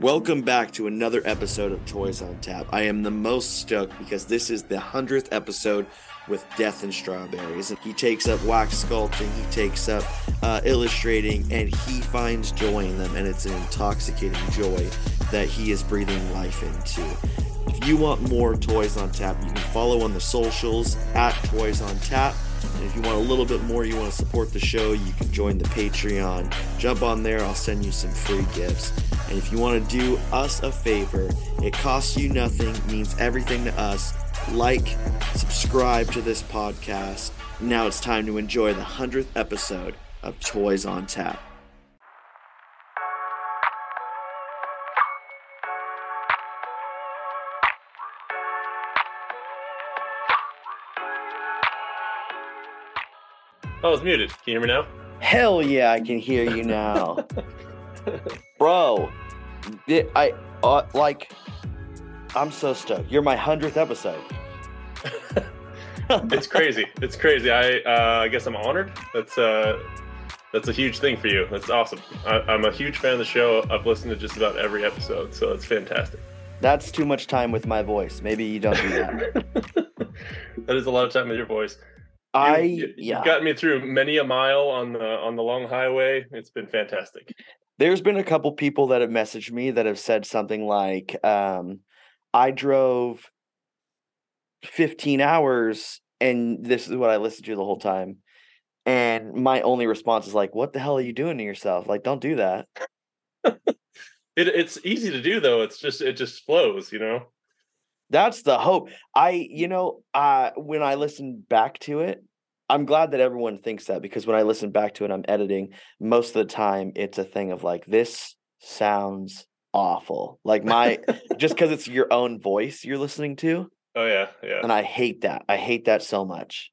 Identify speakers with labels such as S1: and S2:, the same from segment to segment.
S1: Welcome back to another episode of Toys on Tap. I am the most stoked because this is the 100th episode with Death and Strawberries. He takes up wax sculpting, he takes up uh, illustrating, and he finds joy in them, and it's an intoxicating joy that he is breathing life into. If you want more Toys on Tap, you can follow on the socials at Toys on Tap. And if you want a little bit more, you want to support the show, you can join the Patreon. Jump on there, I'll send you some free gifts. And if you want to do us a favor, it costs you nothing, means everything to us. Like, subscribe to this podcast. Now it's time to enjoy the 100th episode of Toys on Tap.
S2: Oh, it's muted. Can you hear me now?
S1: Hell yeah, I can hear you now. Bro, I uh, like I'm so stoked. You're my 100th episode.
S2: it's crazy. It's crazy. I uh, I guess I'm honored. That's uh that's a huge thing for you. That's awesome. I, I'm a huge fan of the show. I've listened to just about every episode, so it's fantastic.
S1: That's too much time with my voice. Maybe you don't do that.
S2: that is a lot of time with your voice. You,
S1: I
S2: you,
S1: yeah.
S2: You've gotten me through many a mile on the on the long highway. It's been fantastic.
S1: There's been a couple people that have messaged me that have said something like, um, I drove 15 hours and this is what I listened to the whole time. And my only response is like, what the hell are you doing to yourself? Like, don't do that.
S2: It, it's easy to do though. It's just it just flows, you know.
S1: That's the hope. I, you know, uh, when I listen back to it, I'm glad that everyone thinks that because when I listen back to it, I'm editing. Most of the time, it's a thing of like, this sounds awful. Like my, just because it's your own voice you're listening to.
S2: Oh yeah, yeah.
S1: And I hate that. I hate that so much.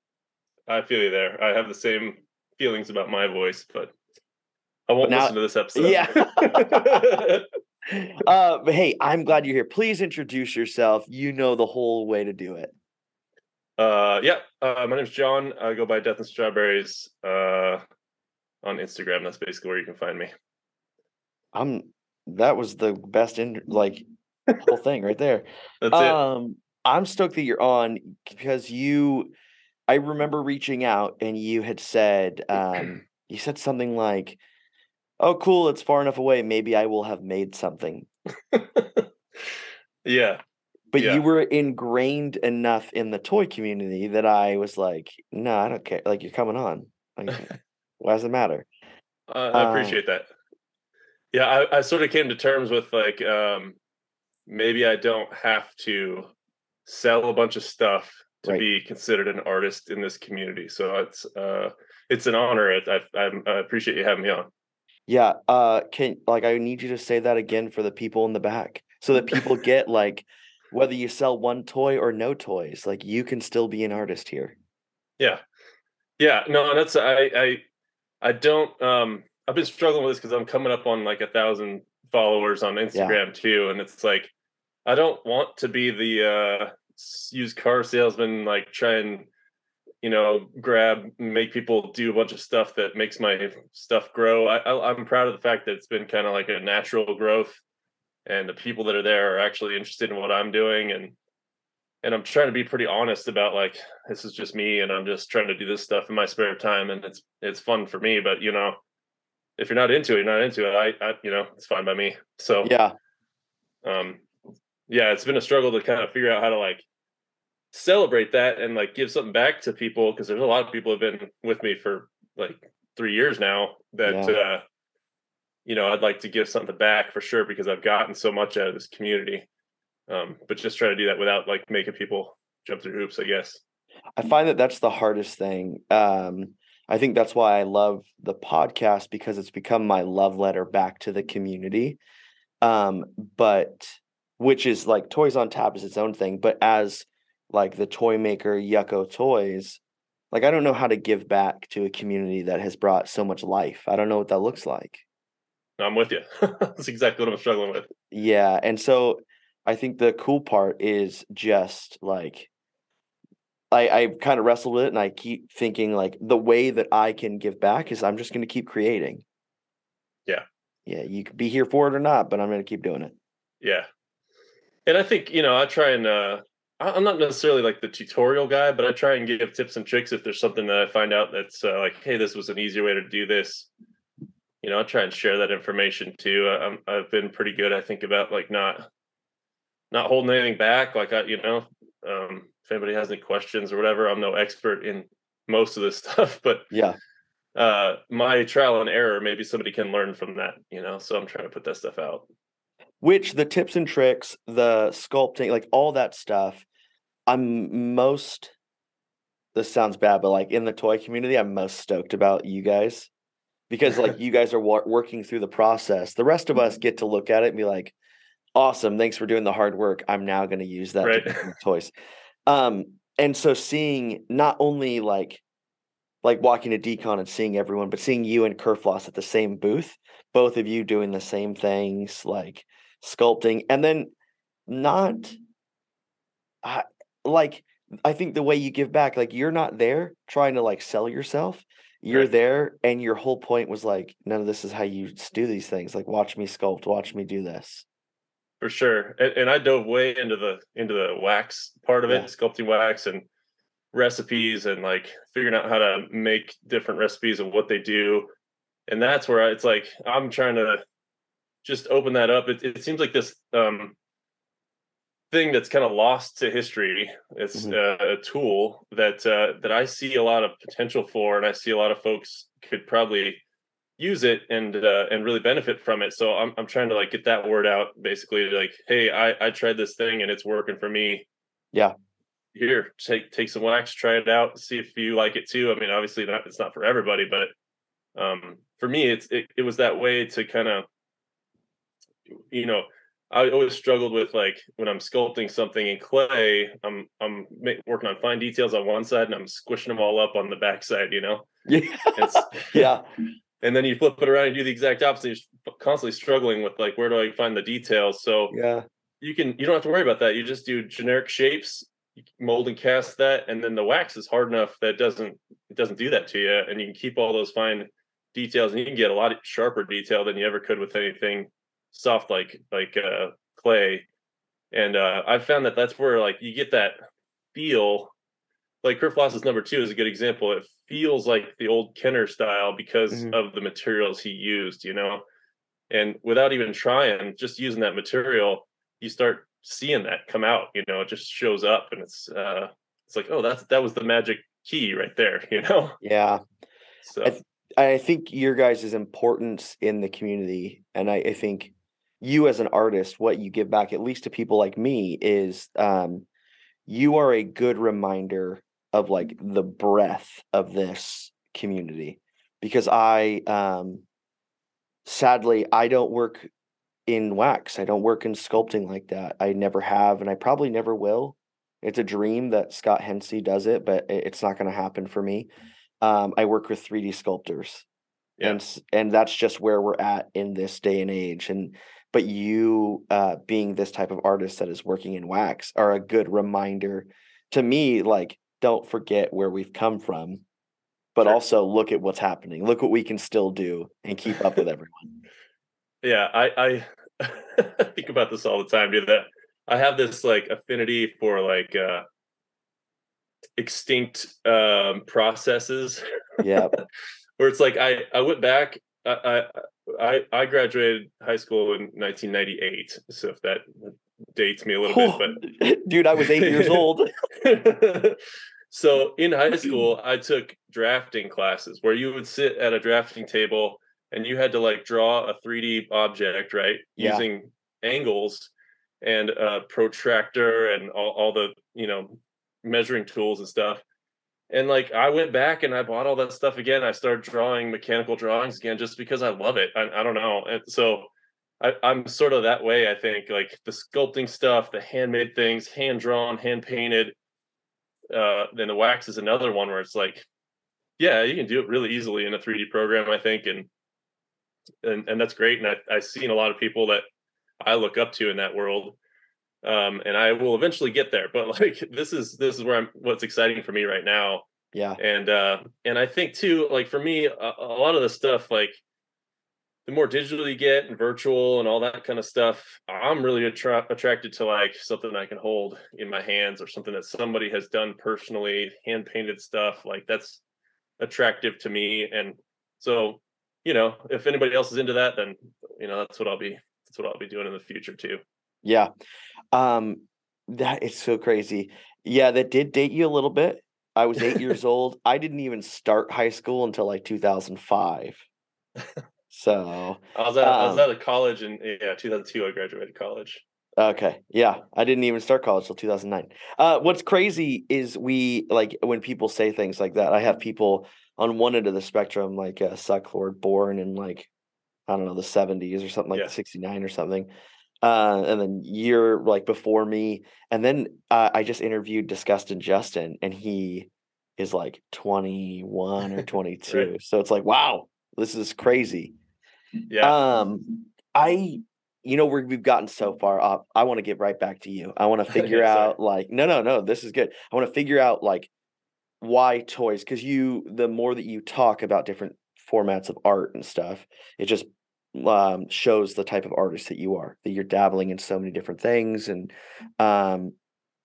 S2: I feel you there. I have the same feelings about my voice, but I won't
S1: now-
S2: listen to this episode.
S1: Yeah. uh, but hey, I'm glad you're here. Please introduce yourself. You know the whole way to do it.
S2: Uh, yeah. Uh, my name's John. I go by Death and Strawberries uh, on Instagram. That's basically where you can find me.
S1: I'm. That was the best in like whole thing right there.
S2: That's it.
S1: um, I'm stoked that you're on because you. I remember reaching out and you had said, um, you said something like, "Oh, cool, it's far enough away. Maybe I will have made something."
S2: yeah.
S1: But
S2: Yeah.
S1: you were ingrained enough in the toy community that I was like, "No, I don't care. Like, you're coming on. Like, why does it matter?"
S2: Uh, I
S1: Uh,
S2: appreciate that. Yeah, I, I sort of came to terms with like um, maybe I don't have to sell a bunch of stuff to
S1: Right.
S2: be considered an artist in this community. So it's uh, it's an honor. I, I, I appreciate you having me on.
S1: Yeah. Uh, can like I need you to say that again for the people in the back, so that people get like whether you sell one toy or no toys, like you can still be an artist here.
S2: Yeah, yeah. No, that's I I I don't. Um, I've been struggling with this because I'm coming up on like a thousand followers on Instagram too, and it's like I don't want to be the uh, used car salesman. Like try and you know grab make people do a bunch of stuff that makes my stuff grow. I, I I'm proud of the fact that it's been kind of like a natural growth, and the people that are there are actually interested in what I'm doing and and I'm trying to be pretty honest about like this is just me and I'm just trying to do this stuff in my spare time and it's it's fun for me but you know if you're not into it you're not into it I, I you know it's fine by me so
S1: Yeah.
S2: um yeah it's been a struggle to kind of figure out how to like celebrate that and like give something back to people because there's a lot of people have been with me for like three years now that
S1: Yeah.
S2: uh you know I'd like to give something back for sure because I've gotten so much out of this community um but just try to do that without like making people jump through hoops I guess
S1: I find that that's the hardest thing. Um, I think that's why I love the podcast because it's become my love letter back to the community. Um, but which is like Toys on Tap is its own thing, but as like the toy maker Yucko Toys, like I don't know how to give back to a community that has brought so much life. I don't know what that looks like.
S2: I'm with you that's exactly what I'm struggling with
S1: Yeah, and so I think the cool part is just like I I kind of wrestled with it and I keep thinking like the way that I can give back is I'm just going to keep creating.
S2: Yeah.
S1: yeah, you could be here for it or not, but I'm going to keep doing it.
S2: Yeah. And I think, you know, I try and, uh, I'm not necessarily like the tutorial guy, but I try and give tips and tricks if there's something that I find out that's uh, like, hey, this was an easier way to do this. You know, I try and share that information too. I, have been pretty good, I think, about like not not holding anything back. Like I, you know, um, if anybody has any questions or whatever, I'm no expert in most of this stuff, but
S1: yeah,
S2: uh, my trial and error, maybe somebody can learn from that, you know. So I'm trying to put that stuff out.
S1: Which the tips and tricks, the sculpting, like all that stuff, I'm most. This sounds bad, but like in the toy community, I'm most stoked about you guys because like you guys are wa- working through the process. The rest of us mm-hmm. get to look at it and be like, "Awesome, thanks for doing the hard work. I'm now going to use that right. to toys." Um, and so seeing not only like like walking to decon and seeing everyone, but seeing you and Kerfloss at the same booth, both of you doing the same things, like sculpting, and then not uh, like I think the way you give back, like you're not there trying to like sell yourself. You're right. there, and your whole point was like, none of this is how you do these things. Like, watch me sculpt, watch me do this.
S2: For sure, and, and I dove way into the into the wax part of it, sculpting wax, and recipes and like figuring out how to make different recipes and what they do. And that's where it's like I'm trying to just open that up. It, it seems like this um, thing that's kind of lost to history. It's mm-hmm. uh, a tool that uh, that I see a lot of potential for, and I see a lot of folks could probably use it and uh, and really benefit from it. So I'm I'm trying to like get that word out, basically, like, hey, I I tried this thing and it's working for me.
S1: Yeah,
S2: here take take some wax try it out see if you like it too i mean obviously not it's not for everybody but um for me it's it, it was that way to kind of you know i always struggled with like when i'm sculpting something in clay i'm i'm working on fine details on one side and i'm squishing them all up on the back side you know?
S1: Yeah. Yeah.
S2: And then you flip it around and do the exact opposite you're constantly struggling with like where do i find the details? So
S1: yeah.
S2: you can you don't have to worry about that you just do generic shapes mold and cast that and then the wax is hard enough that it doesn't it doesn't do that to you and you can keep all those fine details and you can get a lot sharper detail than you ever could with anything soft like like uh clay. And uh i've found that that's where like you get that feel. Like Kerfloss's number two is a good example. It feels like the old kenner style because mm-hmm. of the materials he used you know? And without even trying just using that material you start seeing that come out you know? It just shows up and it's uh it's like oh that's that was the magic key right there you know?
S1: Yeah. So I, th- I think your guys' importance in the community and I, I think you as an artist what you give back at least to people like me is um you are a good reminder of like the breadth of this community because i um sadly i don't work in wax. I don't work in sculpting like that. I never have, and I probably never will. It's a dream that Scott Hensey does it, but it's not going to happen for me. Um, I work with 3D sculptors, yeah. and and that's just where we're at in this day and age. And but you, uh, being this type of artist that is working in wax, are a good reminder to me. Like, don't forget where we've come from, but sure. also look at what's happening. Look what we can still do and keep up with everyone.
S2: Yeah, I, I think about this all the time, dude. That I have this like affinity for like uh extinct um processes.
S1: Yeah.
S2: Where it's like I I went back I, I I I graduated high school in 1998, so if that dates me a little oh, bit,
S1: but dude, I was eight years old.
S2: so in high school, I took drafting classes where you would sit at a drafting table and you had to like draw a 3D object, right? Yeah. Using angles and a protractor and all, all the, you know, measuring tools and stuff. And like I went back and I bought all that stuff again. I started drawing mechanical drawings again just because I love it. I, I don't know. And so I, I'm sort of that way, I think. Like the sculpting stuff, the handmade things, hand drawn, hand painted. Uh, then the wax is another one where it's like, yeah, you can do it really easily in a 3D program, I think. And and and that's great. And I, I've seen a lot of people that I look up to in that world. Um, and I will eventually get there. But like this is this is where I'm what's exciting for me right now.
S1: Yeah.
S2: And uh and I think too, like for me, a, a lot of the stuff like the more digital you get and virtual and all that kind of stuff, I'm really attra- attracted to like something I can hold in my hands or something that somebody has done personally, hand painted stuff. Like that's attractive to me. And so, you know, if anybody else is into that, then you know that's what I'll be. That's what I'll be doing in the future too.
S1: Yeah, um, that is so crazy. Yeah, that did date you a little bit. I was eight years old. I didn't even start high school until like 2005. So
S2: I was at, um, I was um out of college in yeah 2002. I graduated college.
S1: Okay, yeah, I didn't even start college till 2009. Uh, what's crazy is we like when people say things like that. I have people on one end of the spectrum, like uh, Sucklord, born in like I don't know the 70s or something like yeah. 69 or something, uh, and then year like before me, and then uh, I just interviewed Disgusted Justin, and he is like 21 or 22. right. So it's like, wow, this is crazy. Yeah. Um, I, you know, we we've gotten so far up. I want to get right back to you. I want to figure out like, no, no, no, this is good. I want to figure out like why toys because you the more that you talk about different formats of art and stuff, it just um, shows the type of artist that you are. That you're dabbling in so many different things, and um,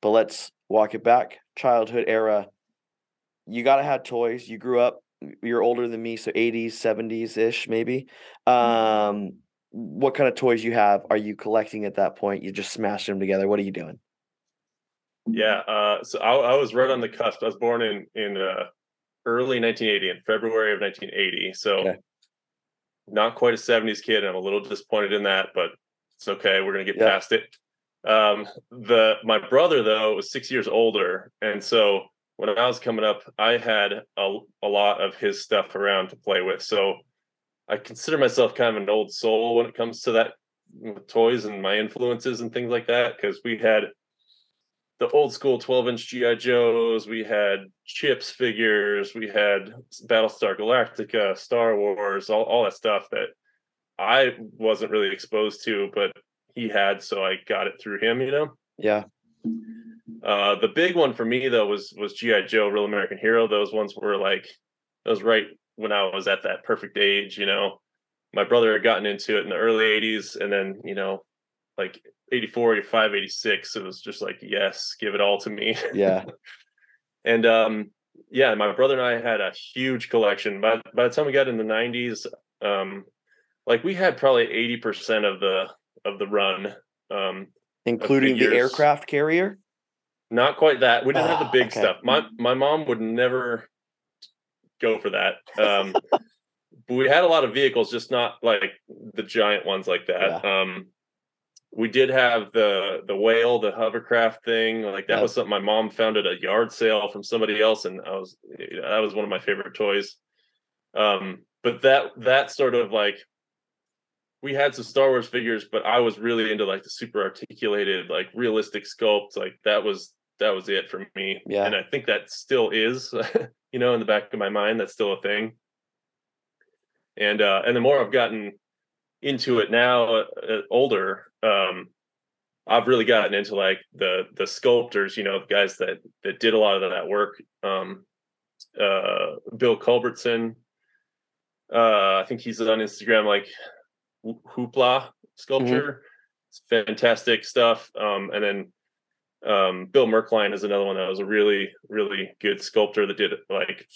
S1: but let's walk it back. Childhood era. You gotta have toys. You grew up you're older than me, so 80s, 70s ish, maybe. Mm-hmm. Um, what kind of toys you have? Are you collecting at that point? You just smashing them together. What are you doing?
S2: Yeah, uh, so I, I, was right on the cusp. I was born in in uh, early 1980, in February of 1980. So okay. Not quite a 70s kid. I'm a little disappointed in that, but it's okay. We're gonna get yep. past it. Um, the my brother though was six years older, and so when I was coming up, I had a, a lot of his stuff around to play with. So I consider myself kind of an old soul when it comes to that toys and my influences and things like that. Cause we had the old school 12 inch GI Joes, we had CHiPs figures, we had Battlestar Galactica, Star Wars, all, all that stuff that I wasn't really exposed to, but he had, so I got it through him, you know?
S1: Yeah.
S2: Uh, the big one for me though was was GI Joe, Real American Hero. Those ones were like, those right when I was at that perfect age. You know, my brother had gotten into it in the early '80s, and then you know, like 84, 85, 86, it was just like, yes, give it all to me.
S1: Yeah.
S2: and um, yeah, my brother and I had a huge collection. By by the time we got in the '90s, um, like we had probably 80% of the of the run. Um,
S1: including the aircraft carrier
S2: not quite that. We didn't have the ah, big okay. stuff. My my mom would never go for that. Um, but we had a lot of vehicles, just not like the giant ones like that. Yeah. Um, we did have the the whale, the hovercraft thing. Like that was something my mom found at a yard sale from somebody else, and I was that was one of my favorite toys. Um, but that that sort of like we had some Star Wars figures, but I was really into like the super articulated, like realistic sculpts. Like that was that was it for me. Yeah. And I think that still is, you know, in the back of my mind, that's still a thing. And uh and the more I've gotten into it now, uh, uh, older, um, I've really gotten into like the the sculptors, you know, the guys that that did a lot of that work. Um, uh, Bill Culbertson, uh, I think he's on Instagram like Hoopla Sculpture. Mm-hmm. It's fantastic stuff. Um, and then um, Bill Merkline is another one that was a really, really good sculptor that did like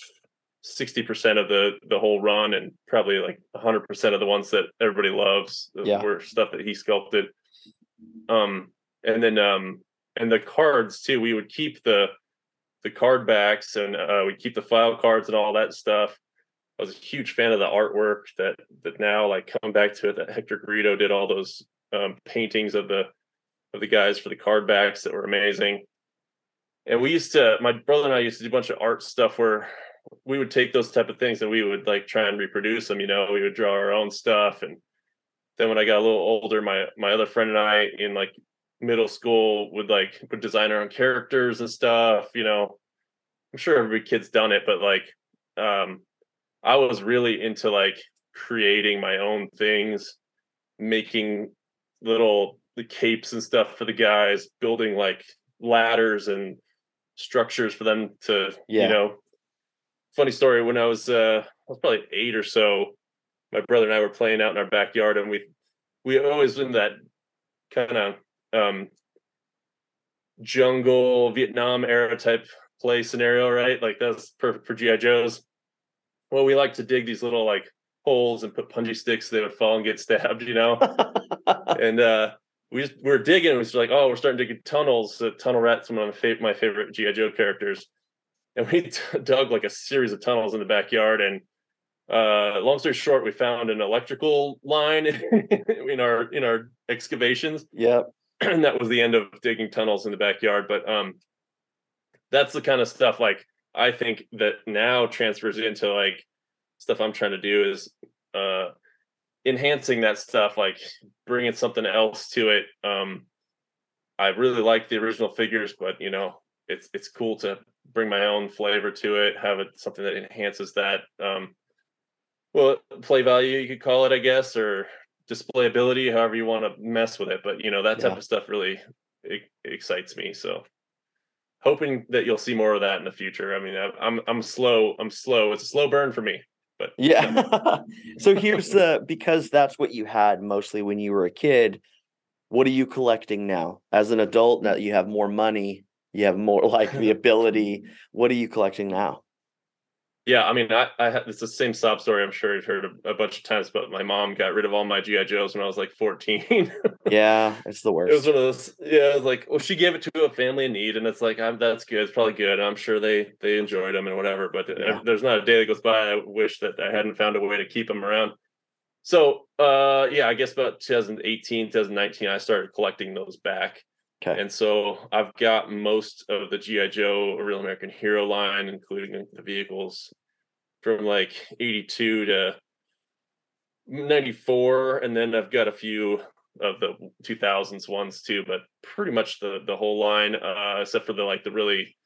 S2: 60% of the the whole run and probably like 100% of the ones that everybody loves yeah. were stuff that he sculpted. Um, and then um, and the cards too, we would keep the the card backs and uh, we keep the file cards and all that stuff. I was a huge fan of the artwork that that now like coming back to it that Hector Garrido did all those um, paintings of the of the guys for the card backs that were amazing. And we used to, my brother and I used to do a bunch of art stuff where we would take those type of things and we would like try and reproduce them. You know, we would draw our own stuff. And then when I got a little older, my my other friend and I in like middle school would like would design our own characters and stuff. You know, I'm sure every kid's done it, but like, um, I was really into like creating my own things, making little the capes and stuff for the guys, building like ladders and structures for them to, yeah. you know. Funny story, when I was uh I was probably eight or so, my brother and I were playing out in our backyard, and we we always in that kind of um, jungle Vietnam era type play scenario, right? Like that's perfect for GI Joes. Well, we like to dig these little like holes and put punji sticks. So They would fall and get stabbed, you know. and uh, we just we are digging. We are like, oh, we're starting to get tunnels. The tunnel rat's one of my favorite GI Joe characters. And we dug like a series of tunnels in the backyard. And uh, long story short, we found an electrical line in our in our excavations.
S1: Yep.
S2: and that was the end of digging tunnels in the backyard. But um, that's the kind of stuff like I think that now transfers into like stuff I'm trying to do is uh, enhancing that stuff, like bringing something else to it. Um, I really like the original figures, but you know, it's it's cool to bring my own flavor to it, have it something that enhances that. Um, well, play value you could call it, I guess, or displayability, however you want to mess with it. But you know, that type yeah. of stuff really it, it excites me. So hoping that you'll see more of that in the future. I mean, I'm I'm slow. I'm slow. It's a slow burn for me. But
S1: yeah. so here's the because that's what you had mostly when you were a kid. What are you collecting now? As an adult, now that you have more money, you have more like the ability. What are you collecting now?
S2: Yeah, I mean, I, I it's the same sob story. I'm sure you've heard a, a, bunch of times, but my mom got rid of all my GI Joes when I was like 14.
S1: yeah, it's the worst.
S2: It was one of those. Yeah, it was like, well, she gave it to a family in need, and it's like, I'm that's good. It's probably good. I'm sure they they enjoyed them and whatever. But yeah. there's not a day that goes by I wish that I hadn't found a way to keep them around. So, uh, yeah, I guess about 2018, 2019, I started collecting those back. Okay. And so I've got most of the GI Joe Real American Hero line, including the vehicles from like 82 to 94 and then I've got a few of the 2000s ones too, but pretty much the the whole line uh except for the like the really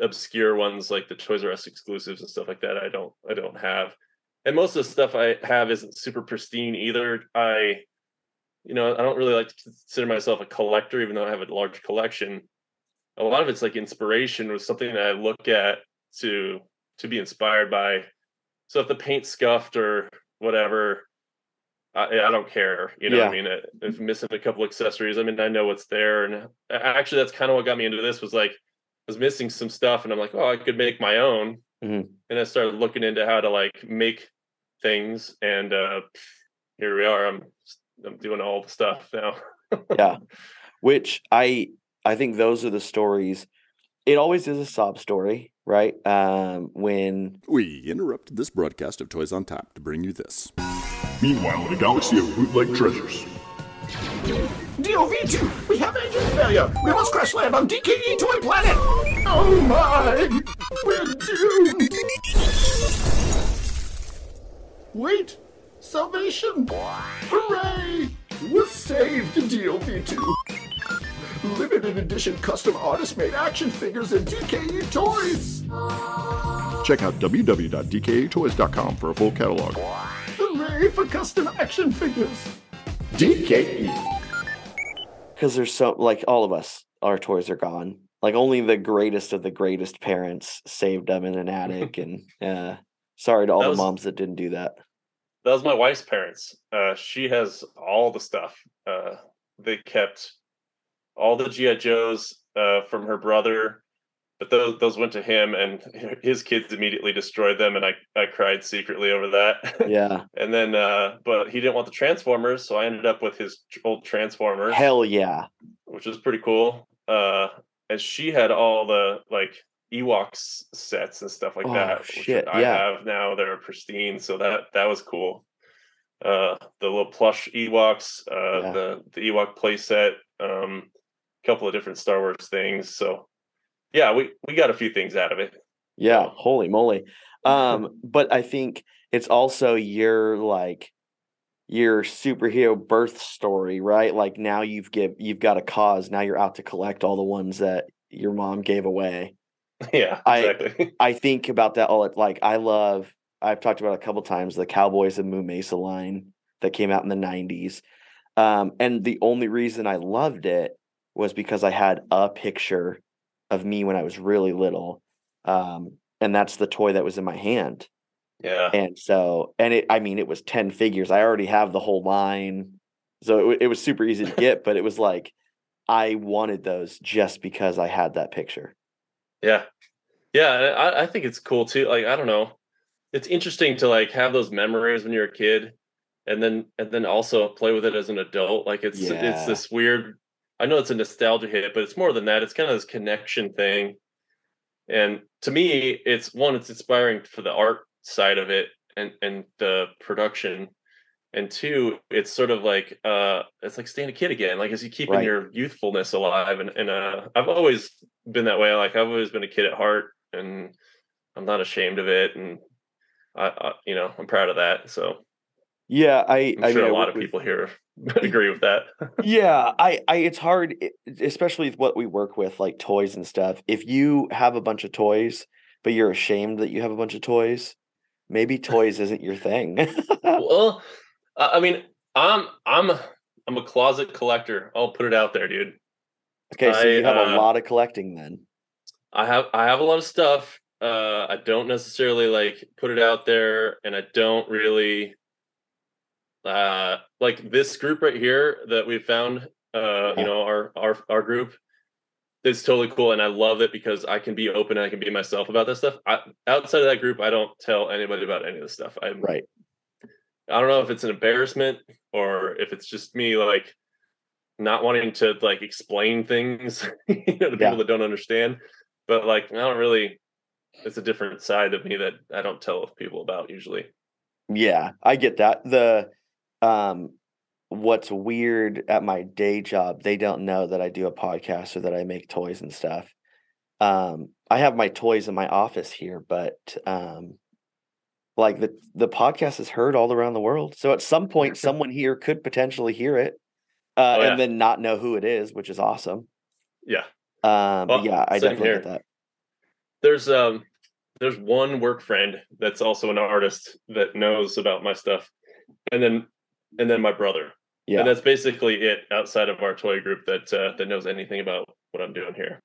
S2: obscure ones like the Toys R Us exclusives and stuff like that I don't I don't have. And most of the stuff I have isn't super pristine either. I you know, I don't really like to consider myself a collector, even though I have a large collection. A lot of it's like inspiration was something that I look at to to be inspired by. So if the paint scuffed or whatever, I, I don't care. You know, yeah. I mean, if missing a couple accessories, I mean, I know what's there. And actually, that's kind of what got me into this. Was like I was missing some stuff, and I'm like, oh, I could make my own. Mm-hmm. And I started looking into how to like make things, and uh, here we are. I'm I'm doing all the stuff now.
S1: yeah, which I I think those are the stories. It always is a sob story, right? Um, when
S3: we interrupted this broadcast of Toys on Tap to bring you this.
S4: Meanwhile, in a galaxy of bootleg treasures.
S5: DOV2, we have engine failure. We must crash land on DKE Toy Planet. Oh my, we're doomed. Wait, Salvation! Hooray! We're saved in DLV2! Limited edition custom artist made action figures and DKE toys!
S4: Check out www.dketoys.com for a full catalog.
S5: Hooray for custom action figures! DKE!
S1: Because there's so, like, all of us, our toys are gone. Like, only the greatest of the greatest parents saved them in an attic. and uh, sorry to all was... the moms that didn't do that
S2: that was my wife's parents. Uh, she has all the stuff. Uh, they kept all the GI Joes uh, from her brother, but those those went to him, and his kids immediately destroyed them, and I I cried secretly over that.
S1: Yeah.
S2: and then, uh, but he didn't want the Transformers, so I ended up with his old Transformers.
S1: Hell yeah!
S2: Which was pretty cool. Uh, and she had all the like Ewoks sets and stuff like oh, that. Shit, I yeah. have now that are pristine. So that that was cool. Uh, the little plush Ewoks, uh, yeah. the the Ewok playset, um, a couple of different Star Wars things. So yeah, we we got a few things out of it.
S1: Yeah, holy moly. Um, but I think it's also your like your superhero birth story, right? Like now you've give you've got a cause. Now you're out to collect all the ones that your mom gave away.
S2: Yeah,
S1: exactly. I I think about that all. Like I love. I've talked about a couple times the Cowboys and Moo Mesa line that came out in the '90s, um, and the only reason I loved it was because I had a picture of me when I was really little, um, and that's the toy that was in my hand.
S2: Yeah.
S1: And so, and it, I mean, it was 10 figures. I already have the whole line. So it, it was super easy to get, but it was like, I wanted those just because I had that picture.
S2: Yeah. Yeah. I, I think it's cool too. Like, I don't know. It's interesting to like have those memories when you're a kid and then, and then also play with it as an adult. Like it's,
S1: Yeah.
S2: it's this weird, I know it's a nostalgia hit, but it's more than that. It's kind of this connection thing. And to me, it's one, it's inspiring for the art side of it and, and the production. And two, it's sort of like uh it's like staying a kid again. Like as you keeping
S1: Right.
S2: your youthfulness alive. And and uh I've always been that way. Like I've always been a kid at heart and I'm not ashamed of it. And I, I you know, I'm proud of that. So
S1: Yeah. I,
S2: I'm
S1: I
S2: sure
S1: mean,
S2: a lot of
S1: with-
S2: people here agree with that.
S1: yeah i i it's hard especially with what we work with like toys and stuff if you have a bunch of toys but you're ashamed that you have a bunch of toys maybe toys isn't your thing
S2: well, I mean, I'm I'm I'm a closet collector. I'll put it out there, dude.
S1: okay so you
S2: I,
S1: have a
S2: uh,
S1: lot of collecting then
S2: I have I have a lot of stuff. Uh, I don't necessarily like put it out there, and I don't really uh like this group right here that we found. Uh, you know, our our our group. It's totally cool, and I love it because I can be open and I can be myself about this stuff. I, outside of that group, I don't tell anybody about any of this stuff. I'm
S1: right
S2: I don't know if it's an embarrassment or if it's just me like not wanting to like explain things you know, to
S1: Yeah.
S2: people that don't understand. But like I don't really it's a different side of me that I don't tell people about usually.
S1: yeah i get that the um what's weird at my day job they don't know that i do a podcast or that i make toys and stuff um i have my toys in my office here but um like the the podcast is heard all around the world so at some point someone here could potentially hear it uh
S2: Oh, yeah.
S1: and then not know who it is which is awesome
S2: Yeah.
S1: um
S2: Well,
S1: yeah i definitely
S2: here.
S1: get that
S2: There's um there's one work friend that's also an artist that knows about my stuff. And then and then my brother.
S1: yeah
S2: And that's basically it outside of our toy group that uh, that knows anything about what I'm doing here.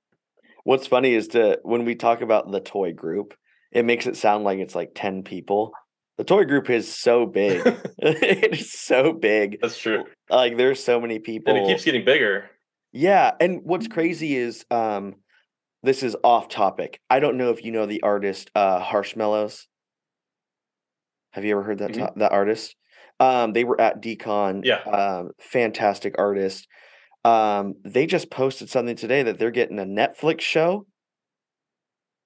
S1: What's funny is to when we talk about the toy group, it makes it sound like it's like 10 people. The toy group is so big. it is so big.
S2: That's true.
S1: Like there's so many people.
S2: And it keeps getting bigger.
S1: yeah. And what's crazy is um this is off topic. I don't know if you know the artist uh Harshmallows. Have you ever heard that
S2: Mhm.
S1: to- that artist? Um they were at Decon.
S2: Yeah.
S1: Um fantastic artist. Um they just posted something today that they're getting a Netflix show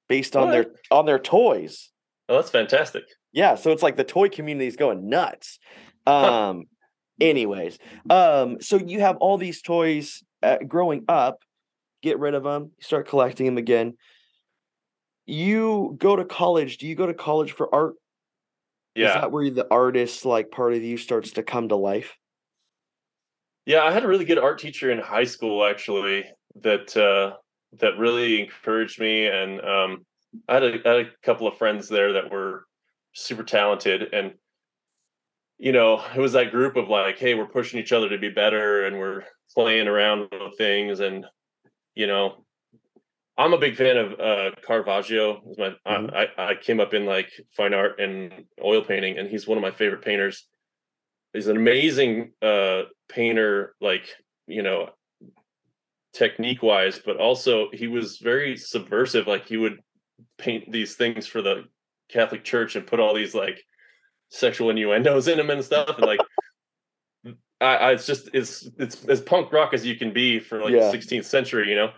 S1: based on their on their toys.
S2: Oh, that's fantastic.
S1: Yeah, so it's like the toy community is going nuts.
S2: Huh.
S1: Um anyways, um so you have all these toys uh, growing up, get rid of them, start collecting them again. You go to college, do you go to college for art?
S2: Yeah.
S1: Is that where the artist like part of you starts to come to life?
S2: Yeah, I had a really good art teacher in high school actually that uh that really encouraged me and um I had a, I had a couple of friends there that were super talented and you know, it was that group of like, hey, we're pushing each other to be better and we're playing around with things and you know, I'm a big fan of uh Caravaggio. My
S1: Mhm.
S2: I, I I came up in like fine art and oil painting and he's one of my favorite painters. He's an amazing uh painter like, you know, technique wise, but also he was very subversive like he would paint these things for the Catholic Church and put all these like sexual innuendos in them and stuff and like I, I it's just it's it's as punk rock as you can be for like
S1: Yeah.
S2: the 16th century, you know.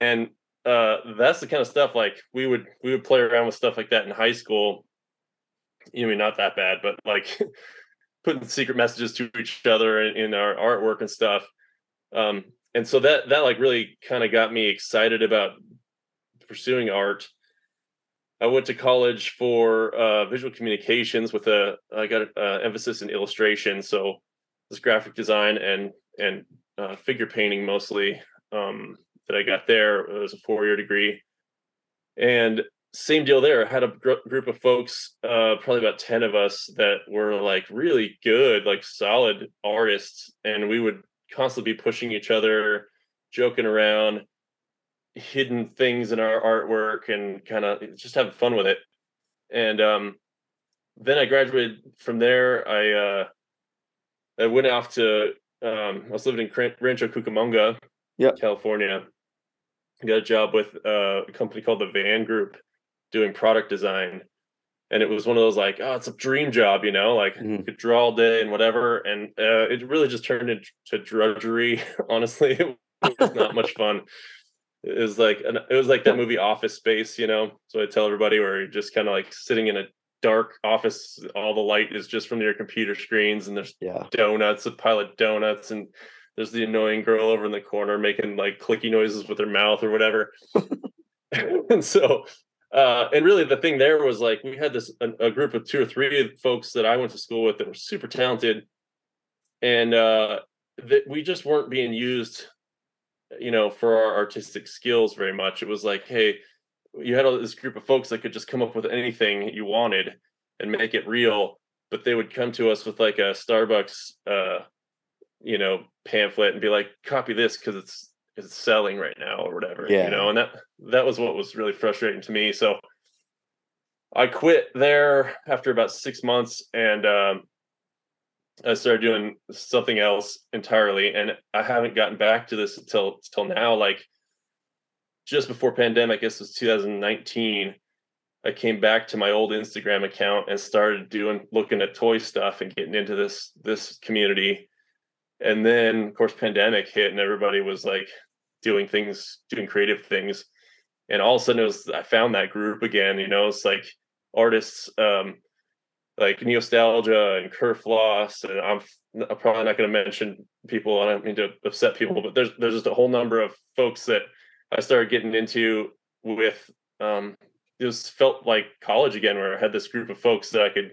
S2: And uh that's the kind of stuff like we would we would play around with stuff like that in high school. You know, I mean not that bad, but like putting secret messages to each other in, in our artwork and stuff. Um and so that that like really kind of got me excited about pursuing art. I went to college for uh, visual communications with a I got an uh, emphasis in illustration, so this graphic design and and uh, figure painting mostly um, that I got there. It was a four year degree, and same deal there. I had a gr- group of folks, uh, probably about ten of us, that were like really good, like solid artists, and we would constantly be pushing each other, joking around hidden things in our artwork and kind of just having fun with it. And um then I graduated from there. I uh, I went off to um, I was living in Rancho Cucamonga,
S1: yep.
S2: California. got a job with uh, a company called the Van Group doing product design. And it was one of those like, oh, it's a dream job, you know, like mm-hmm. you could draw all day and whatever. And uh, it really just turned into drudgery. Honestly, it was not much fun. It was like an, it was like that movie Office Space, you know. So I tell everybody where you're just kind of like sitting in a dark office all the light is just from your computer screens and there's
S1: yeah.
S2: donuts a pile of donuts and there's the annoying girl over in the corner making like clicky noises with her mouth or whatever and so uh and really the thing there was like we had this a, a, group of two or three folks that i went to school with that were super talented. And uh that we just weren't being used you know for our artistic skills very much. It was like hey you had all this group of folks that could just come up with anything you wanted and make it real but they would come to us with like a starbucks uh you know pamphlet and be like copy this because it's it's selling right now or whatever
S1: yeah.
S2: you know and that that was what was really frustrating to me so i quit there after about six months and um I started doing something else entirely, and I haven't gotten back to this until until now. Like just before pandemic, I guess it was 2019, I came back to my old Instagram account and started doing looking at toy stuff and getting into this this community. And then of course pandemic hit and everybody was like doing things, doing creative things. And all of a sudden it was I found that group again, you know, it's like artists um like Neostalgia and Kerfloss, and I'm, I'm probably not going to mention people. I don't mean to upset people, but there's there's just a whole number of folks that I started getting into with um, it just felt like college again, where I had this group of folks that I could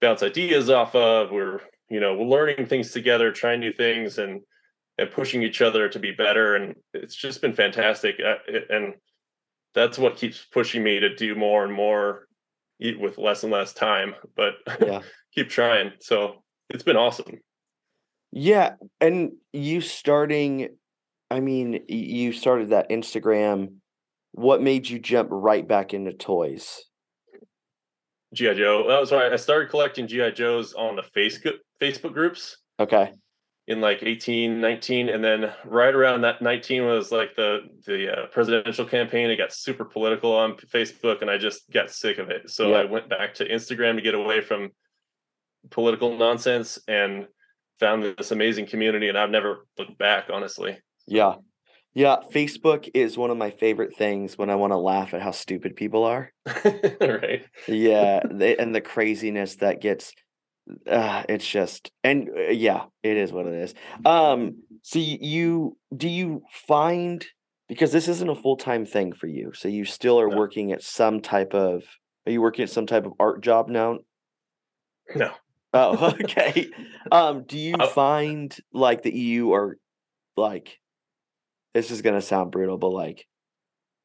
S2: bounce ideas off of. We're you know we're learning things together, trying new things, and and pushing each other to be better. And it's just been fantastic. Uh, and that's what keeps pushing me to do more and more eat with less and less time. But
S1: yeah.
S2: keep trying. So it's been awesome.
S1: Yeah, and you starting I mean, you started that Instagram. What made you jump right back into toys?
S2: GI Joe. That was right. I started collecting GI Joes on the Facebook Facebook groups.
S1: Okay.
S2: In like 18, 19, and then right around that 19 was like the the uh, presidential campaign. It got super political on Facebook, and I just got sick of it. So I went back to Instagram to get away from political nonsense and found this amazing community. And I've never looked back, honestly.
S1: Yeah. Yeah, Facebook is one of my favorite things when I want to laugh at how stupid people are.
S2: right.
S1: Yeah, they, and the craziness that gets uh, it's just and uh, yeah, it is what it is. Um so you do you find because this isn't a full-time thing for you. So you still are no. working at some type of are you working at some type of art job now?
S2: No.
S1: Oh, okay. um do you find like that you are like this is going to sound brutal, but like,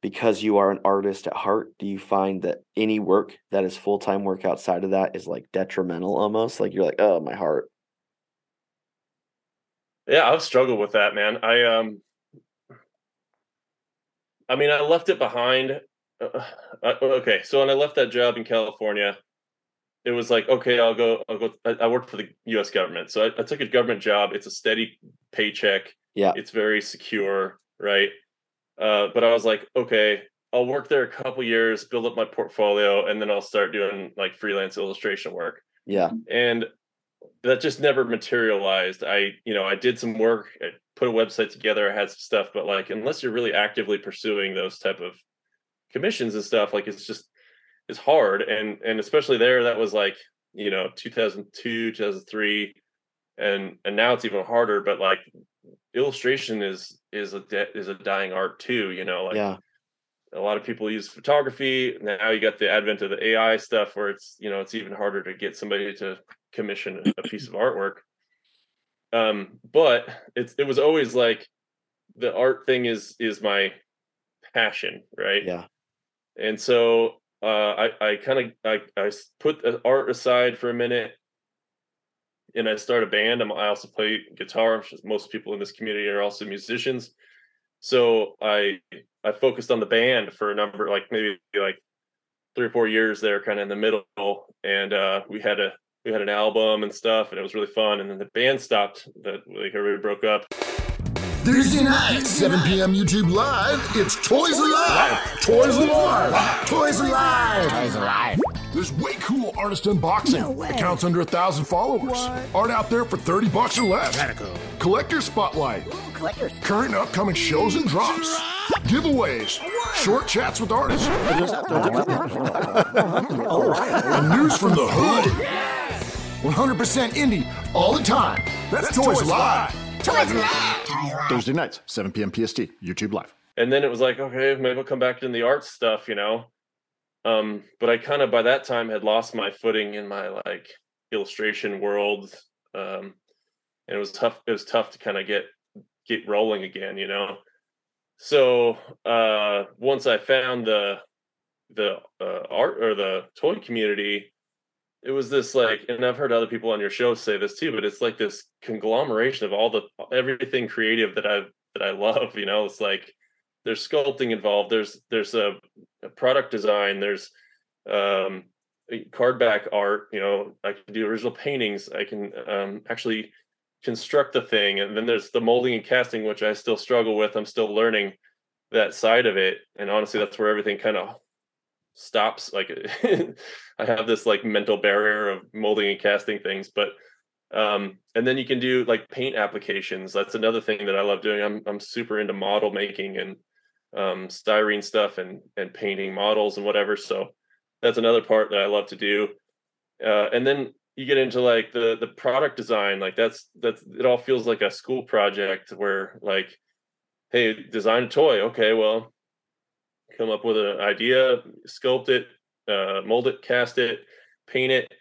S1: because you are an artist at heart, do you find that any work that is full time work outside of that is like detrimental almost? Like you're like, oh, my heart.
S2: Yeah, I've struggled with that, man. I um, I mean, I left it behind. Uh, uh, okay, so when I left that job in California, it was like, okay, I'll go. I'll go. I, I worked for the U.S. government, so I, I took a government job. It's a steady paycheck
S1: yeah.
S2: It's very secure, right? Uh, but I was like, okay, I'll work there a couple years, build up my portfolio, and then I'll start doing like freelance illustration work.
S1: Yeah.
S2: And that just never materialized. I, you know, I did some work, I put a website together, I had some stuff, but like unless you're really actively pursuing those type of commissions and stuff, like it's just it's hard. And and especially there, that was like, you know, 2002, 2003. And and now it's even harder, but like illustration is is a de- is a dying art too. You know, like
S1: yeah.
S2: a lot of people use photography. Now you got the advent of the AI stuff, where it's you know it's even harder to get somebody to commission a, piece of artwork. Um, but it's it was always like the art thing is is my passion, right?
S1: Yeah.
S2: And so uh, I I kind of I I put the art aside for a minute and I start a band. I'm, I also play guitar. Most people in this community are also musicians. So I I focused on the band for a number, like maybe like three or four years there, kind of in the middle, and uh, we had a we had an album and stuff, and it was really fun. And then the band stopped. That like everybody broke up.
S5: Thursday night, 7 p.m. YouTube Live. It's Toys Alive. Toys Alive. Toys Alive. Toys Alive. There's way cool artist unboxing. No way. Accounts under a thousand followers. Art out there for 30 bucks or less. Collector spotlight. Ooh, collectors. Current and upcoming shows and drops. Giveaways. Short chats with artists. Oh, oh. and news from the hood. Yes. 100% indie all the time. That's, Toys Alive. Toys Alive. Thursday nights, 7 p.m. PST. YouTube Live.
S2: and then it was like okay maybe we'll come back to the art stuff you know um but i kind of by that time had lost my footing in my like illustration world um and it was tough it was tough to kind of get get rolling again you know? So uh once i found the the uh, art or the toy community it was this like and i've heard other people on your show say this too but it's like this conglomeration of all the everything creative that i that i love you know? It's like there's sculpting involved there's there's a, a product design there's um card back art you know i can do original paintings i can um actually construct the thing and then there's the molding and casting which i still struggle with i'm still learning that side of it and honestly that's where everything kind of stops like i have this like mental barrier of molding and casting things but um and then you can do like paint applications that's another thing that i love doing i'm i'm super into model making and um styrene stuff and and painting models and whatever. So that's another part that i love to do. Uh and then you get into like the the product design like that's that's it all feels like a school project where like hey design a toy. Okay well come up with an idea sculpt it uh mold it cast it paint it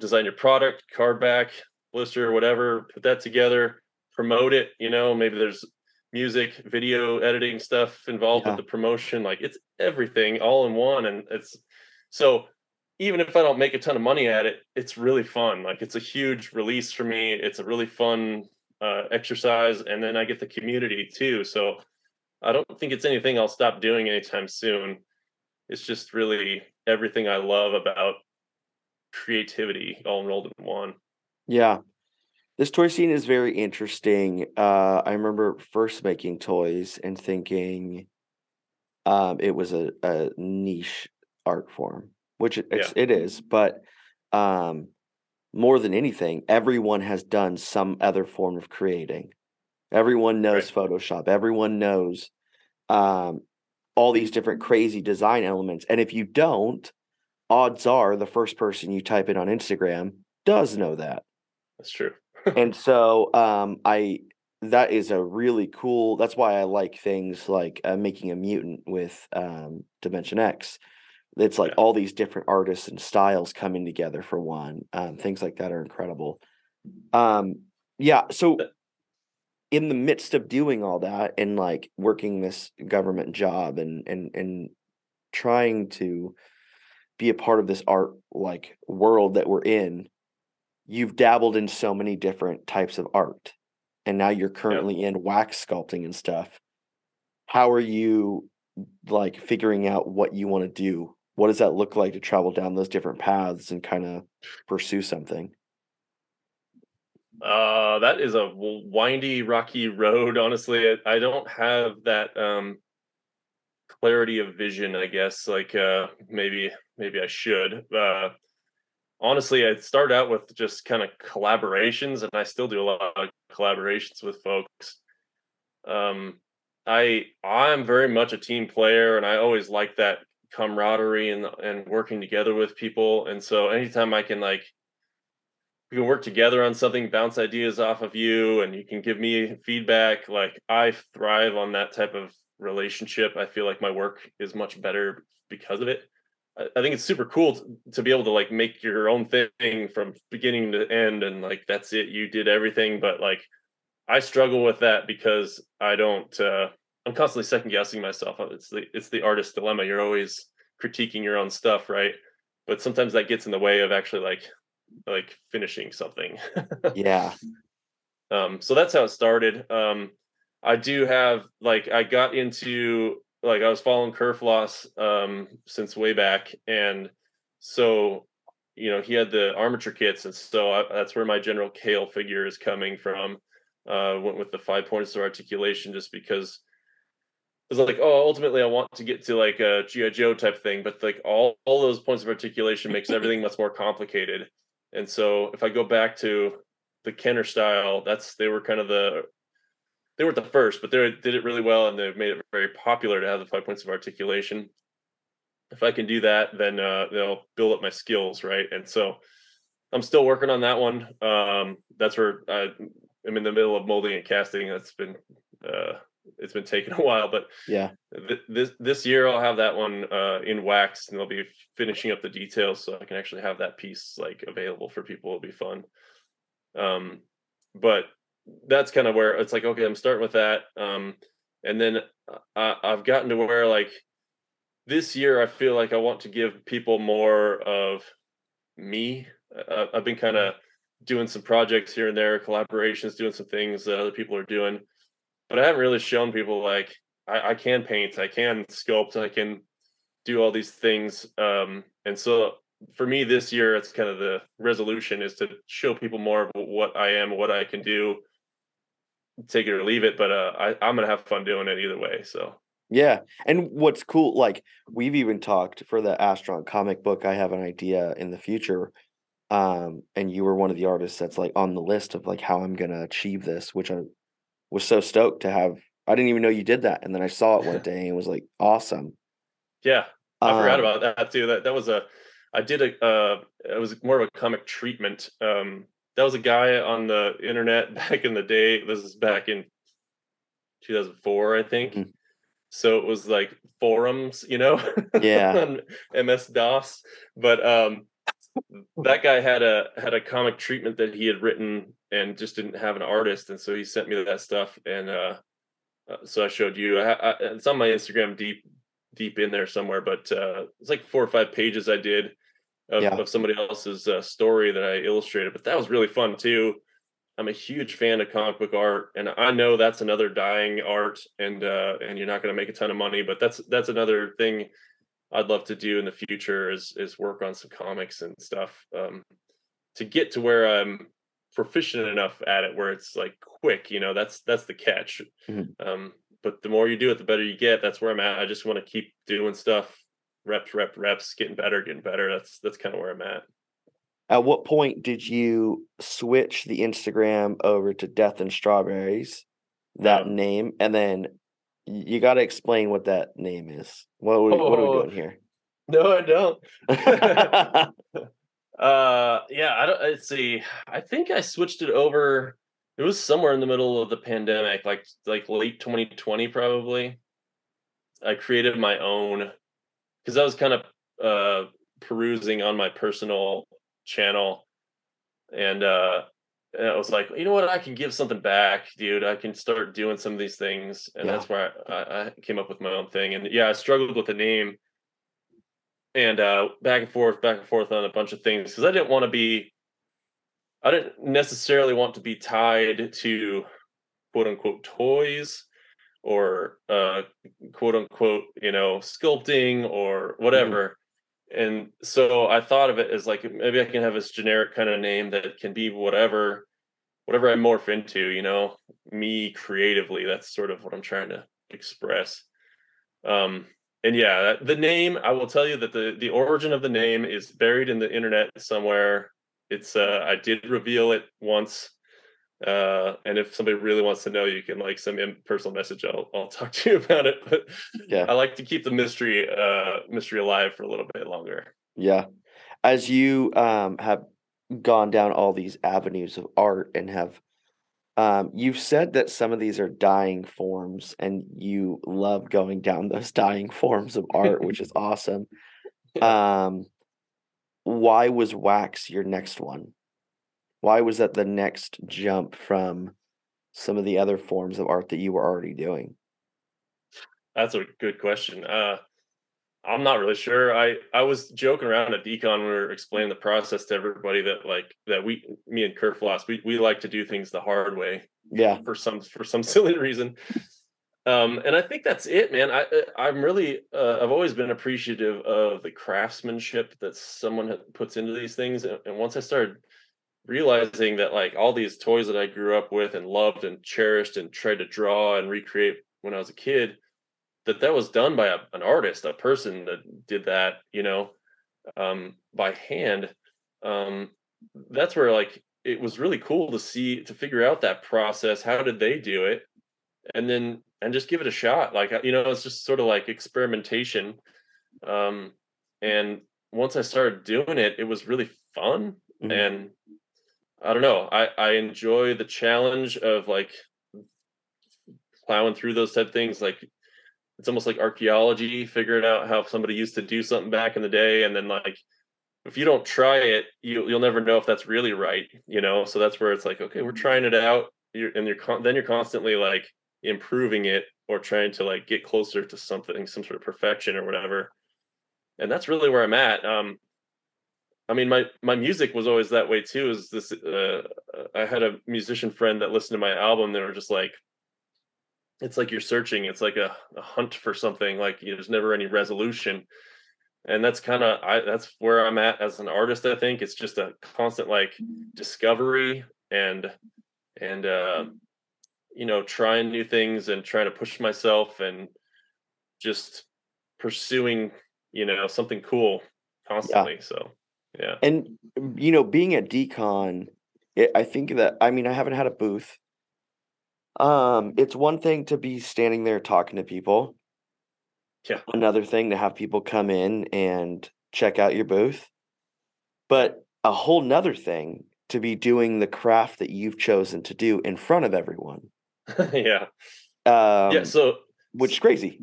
S2: design your product card back blister whatever put that together promote it you know maybe there's music video editing stuff involved
S1: Yeah.
S2: with the promotion like it's everything all in one and it's so even if i don't make a ton of money at it it's really fun like it's a huge release for me it's a really fun uh, exercise and then i get the community too so i don't think it's anything i'll stop doing anytime soon it's just really everything i love about creativity all enrolled in one
S1: Yeah. This toy scene is very interesting. Uh, I remember first making toys and thinking um, it was a, a niche art form, which it, it's, it is. But um, more than anything, everyone has done some other form of creating. Everyone knows Photoshop. Everyone knows um, all these different crazy design elements. And if you don't, odds are the first person you type in on Instagram does know that
S2: that's true
S1: and so um i that is a really cool that's why i like things like uh, making a mutant with um dimension x. It's like all these different artists and styles coming together for one um things like that are incredible. Um yeah so in the midst of doing all that and like working this government job and and and trying to be a part of this art like world that we're in you've dabbled in so many different types of art and now you're currently in wax sculpting and stuff how are you like figuring out what you want to do what does that look like to travel down those different paths and kind of pursue something
S2: Uh, that is a windy, rocky road. Honestly, I, I don't have that um clarity of vision. I guess like uh maybe maybe I should. Uh, honestly, I started out with just kind of collaborations, and I still do a lot of collaborations with folks. Um, I I'm very much a team player, and I always like that camaraderie and and working together with people. And so anytime I can like we can work together on something, bounce ideas off of you, and you can give me feedback. Like I thrive on that type of relationship. I feel like my work is much better because of it. I, think it's super cool to, to be able to like make your own thing from beginning to end, and like that's it. You did everything, but like I struggle with that because I don't. uh I'm constantly second guessing myself. It's the it's the artist dilemma. You're always critiquing your own stuff, right? But sometimes that gets in the way of actually like like finishing something.
S1: yeah
S2: um so that's how it started. Um I do have like I got into like I was following Kerfloss um, since way back, and so you know he had the armature kits, and so I, that's where my general Kael figure is coming from. Uh, went with the five points of articulation just because it's like oh ultimately I want to get to like a GI Joe type thing, but like all all those points of articulation makes everything much more complicated. And so if I go back to the Kenner style, that's they were kind of the they weren't the first, but they did it really well and they've made it very popular to have the five points of articulation. If I can do that, then uh, they'll build up my skills, right? And so I'm still working on that one. Um, that's where I, I'm in the middle of molding and casting. That's been uh, it's been taking a while, but
S1: yeah,
S2: th- this this year I'll have that one uh, in wax, and they'll be finishing up the details, so I can actually have that piece like available for people. It'll be fun. Um, but that's kind of where it's like, okay, I'm starting with that, um, and then I, I've gotten to where like this year I feel like I want to give people more of me. Uh, I've been kind of doing some projects here and there, collaborations, doing some things that other people are doing but I haven't really shown people like I, I can paint, I can sculpt, I can do all these things. Um, and so for me this year, it's kind of the resolution is to show people more of what I am, what I can do. Take it or leave it, but uh, I, I'm gonna have fun doing it either way. So
S1: yeah, and what's cool, like we've even talked for the Astron comic book. I have an idea in the future, um, and you were one of the artists that's like on the list of like how I'm gonna achieve this, which I was so stoked to have. I didn't even know you did that, and then I saw it one day and it was like, awesome.
S2: Yeah, I um, forgot about that too. That that was a, I did a, uh, it was more of a comic treatment. Um, that was a guy on the internet back in the day. This is back in 2004, I think. Mm-hmm. So it was like forums, you know,
S1: yeah,
S2: MS DOS. But um, that guy had a had a comic treatment that he had written and just didn't have an artist and so he sent me that stuff and uh, uh, so i showed you I, I, it's on my instagram deep deep in there somewhere but uh, it's like four or five pages i did of, yeah. of somebody else's uh, story that i illustrated but that was really fun too i'm a huge fan of comic book art and i know that's another dying art and uh, and you're not going to make a ton of money but that's that's another thing I'd love to do in the future is is work on some comics and stuff um, to get to where I'm proficient enough at it where it's like quick. You know, that's that's the catch. Mm-hmm. Um, but the more you do it, the better you get. That's where I'm at. I just want to keep doing stuff, reps, rep, reps, getting better, getting better. That's that's kind of where I'm at.
S1: At what point did you switch the Instagram over to Death and Strawberries, that um, name, and then you got to explain what that name is. What are we, oh, what are we oh. doing here?
S2: No, I don't. uh, yeah, I don't. Let's see. I think I switched it over. It was somewhere in the middle of the pandemic, like like late 2020, probably. I created my own because I was kind of uh, perusing on my personal channel, and uh, and I was like, you know what, I can give something back, dude. I can start doing some of these things, and yeah. that's where I, I, came up with my own thing. And yeah, I struggled with the name, and uh, back and forth, back and forth on a bunch of things because I didn't want to be, I didn't necessarily want to be tied to quote unquote toys or uh, quote unquote, you know, sculpting or mm-hmm. whatever. Mm and so I thought of it as like maybe I can have this generic kind of name that can be whatever, whatever I morph into, you know, me creatively. That's sort of what I'm trying to express. Um, and yeah, the name I will tell you that the the origin of the name is buried in the internet somewhere. It's uh, I did reveal it once uh and if somebody really wants to know you can like send me a personal message. I'll, I'll talk to you about it. But yeah. I like to keep the mystery uh mystery alive for a little bit longer.
S1: Yeah. As you um have gone down all these avenues of art and have um you've said that some of these are dying forms and you love going down those dying forms of art which is awesome. Um why was wax your next one why was that the next jump from some of the other forms of art that you were already doing?
S2: That's a good question. Uh, I'm not really sure. I I was joking around at Decon when we were explaining the process to everybody that like that we me and Kurt Floss we we like to do things the hard way.
S1: Yeah.
S2: For some for some silly reason. um, and I think that's it, man. I I'm really uh, I've always been appreciative of the craftsmanship that someone puts into these things, and once I started realizing that like all these toys that I grew up with and loved and cherished and tried to draw and recreate when I was a kid, that that was done by a, an artist, a person that did that, you know, um, by hand. Um, that's where like it was really cool to see to figure out that process. How did they do it? And then and just give it a shot. Like you know, it's just sort of like experimentation. Um, and once I started doing it, it was really fun. Mm-hmm. And I don't know, I I enjoy the challenge of like plowing through those type of things. Like it's almost like archaeology, figuring out how somebody used to do something back in the day, and then like if you don't try it, you you'll never know if that's really right. You know, so that's where it's like, okay, we're trying it out, you're, and you're con- then you're constantly like improving it or trying to like get closer to something, some sort of perfection or whatever. And that's really where I'm at. Um, I mean, my my music was always that way too. Is this? Uh, I had a musician friend that listened to my album. They were just like, "It's like you're searching. It's like a, a hunt for something. Like you know, there's never any resolution." And that's kind of I. That's where I'm at as an artist. I think it's just a constant like discovery and and uh, you know trying new things and trying to push myself and just pursuing you know something cool constantly yeah. so yeah
S1: and you know being at decon it, i think that i mean i haven't had a booth um it's one thing to be standing there talking to people
S2: yeah
S1: another thing to have people come in and check out your booth but a whole nother thing to be doing the craft that you've chosen to do in front of everyone
S2: yeah.
S1: Um,
S2: yeah. So,
S1: which is crazy.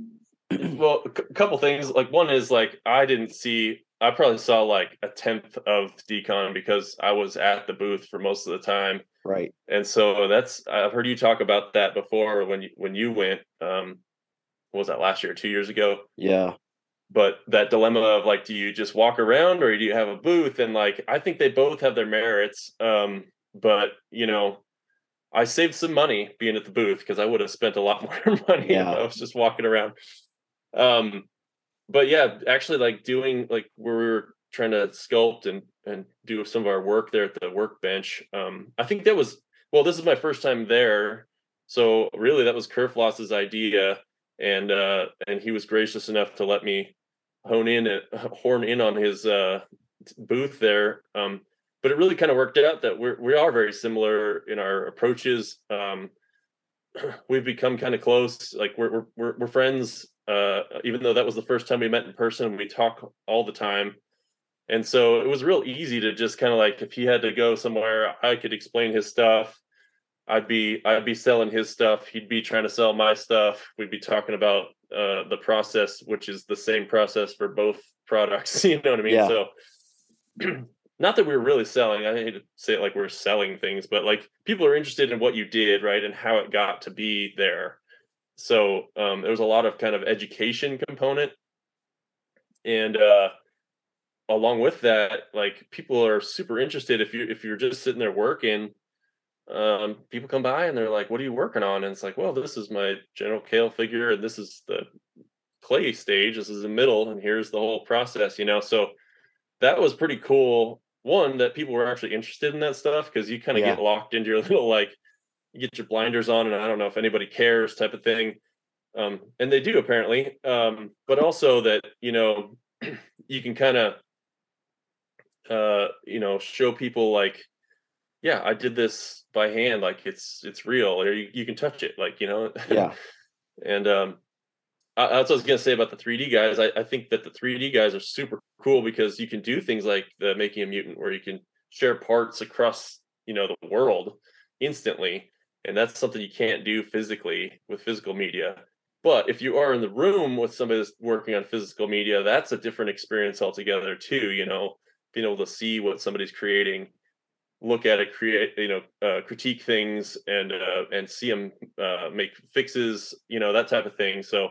S2: well, a couple things. Like one is like I didn't see. I probably saw like a tenth of Decon because I was at the booth for most of the time.
S1: Right.
S2: And so that's I've heard you talk about that before when you when you went. Um, was that last year, two years ago?
S1: Yeah.
S2: But that dilemma of like, do you just walk around or do you have a booth? And like, I think they both have their merits. Um, but you know, I saved some money being at the booth because I would have spent a lot more money yeah. if I was just walking around. Um, but yeah, actually, like doing like where we were trying to sculpt and and do some of our work there at the workbench. Um, I think that was well, this is my first time there, so really that was Kerfloss's idea, and uh, and he was gracious enough to let me hone in and horn in on his uh, booth there. Um, but it really kind of worked out that we're we are very similar in our approaches. Um, we've become kind of close. Like we're we're we're friends. Uh, even though that was the first time we met in person, we talk all the time, and so it was real easy to just kind of like if he had to go somewhere, I could explain his stuff. I'd be I'd be selling his stuff. He'd be trying to sell my stuff. We'd be talking about uh, the process, which is the same process for both products. You know what I mean? Yeah. So not that we were really selling i hate to say it like we are selling things but like people are interested in what you did right and how it got to be there so um, there was a lot of kind of education component. And uh, along with that like people are super interested if you if you're just sitting there working um, people come by and they're like what are you working on? And it's like well this is my general Kael figure and this is the clay stage. This is the middle and here's the whole process you know? So that was pretty cool one that people were actually interested in that stuff because you kind of yeah. get locked into your little like you get your blinders on and i don't know if anybody cares type of thing. Um, and they do apparently um, but also that you know you can kind of uh, you know show people like yeah i did this by hand like it's it's real or you, you can touch it like you know?
S1: Yeah.
S2: and um that's what I was gonna say about the 3D guys. I, I, think that the 3D guys are super cool because you can do things like the making a mutant, where you can share parts across you know the world instantly, and that's something you can't do physically with physical media. But if you are in the room with somebody that's working on physical media, that's a different experience altogether too. You know, being able to see what somebody's creating, look at it, create, you know, uh, critique things, and uh, and see them uh, make fixes, you know, that type of thing. So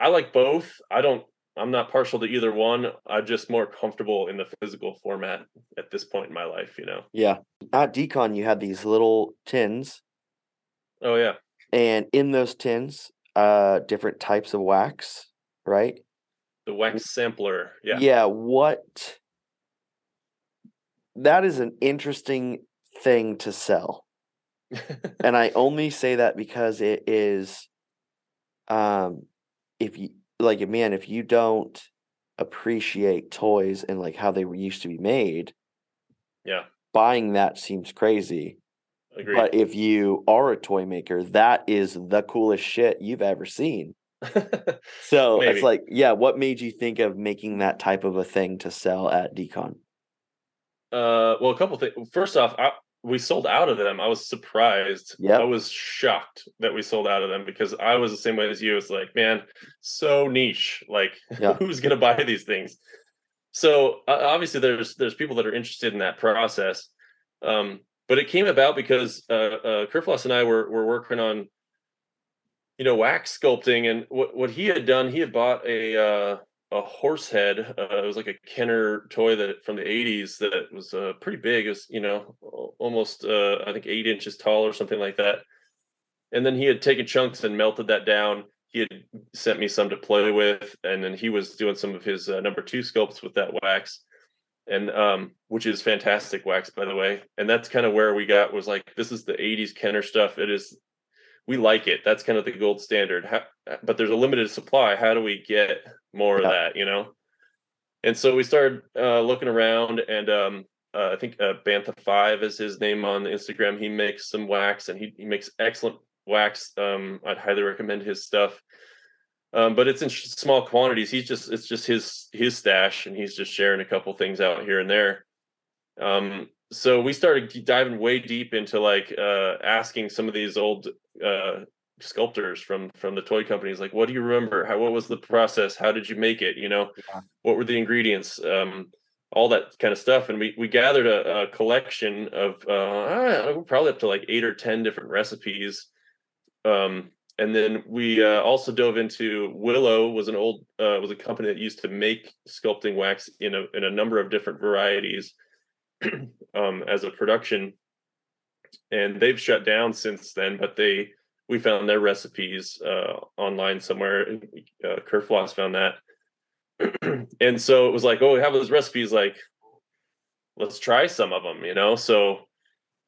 S2: I like both. I don't. I'm not partial to either one. I'm just more comfortable in the physical format at this point in my life. You know.
S1: Yeah. At Decon, you had these little tins.
S2: Oh yeah.
S1: And in those tins, uh different types of wax, right?
S2: The wax sampler. Yeah.
S1: Yeah, what that is an interesting thing to sell. and I only say that because it is um if you like man, if you don't appreciate toys and like how they were used to be made,
S2: yeah.
S1: Buying that seems crazy.
S2: Agreed.
S1: But if you are a toy maker, that is the coolest shit you've ever seen. so Maybe. it's like, yeah, what made you think of making that type of a thing to sell at Decon?
S2: Uh, well, a couple things. First off, I, we sold out of them. I was surprised.
S1: Yeah,
S2: I was shocked that we sold out of them because I was the same way as you. It's like, man, so niche. Like, yeah. who's gonna buy these things? So uh, obviously, there's there's people that are interested in that process. Um, but it came about because uh, uh, Kerfloss and I were were working on, you know, wax sculpting, and what what he had done, he had bought a uh, a horse head. Uh, it was like a Kenner toy that from the '80s that was uh, pretty big. It was you know almost uh, I think eight inches tall or something like that. And then he had taken chunks and melted that down. He had sent me some to play with, and then he was doing some of his number two sculpts with that wax, and um, which is fantastic wax by the way. And that's kind of where we got was like this is the '80s Kenner stuff. It is we like it. That's kind of the gold standard. How, but there's a limited supply. How do we get more yeah. of that? You know. And so we started uh, looking around, and um, uh, I think uh, Bantha Five is his name on Instagram. He makes some wax, and he he makes excellent wax. Um, I'd highly recommend his stuff. Um, but it's in small quantities. He's just it's just his his stash, and he's just sharing a couple things out here and there. Um, so we started diving way deep into like uh, asking some of these old uh, sculptors from from the toy companies like what do you remember how what was the process how did you make it you know yeah. what were the ingredients um, all that kind of stuff and we we gathered a, a collection of uh, probably up to like eight or ten different recipes um, and then we uh, also dove into willow was an old uh, was a company that used to make sculpting wax in a in a number of different varieties um, as a production, and they've shut down since then. But they we found their recipes uh, online somewhere. Uh, Kerfloss found that, and so it was like, oh, we have those recipes. Like, let's try some of them, you know. So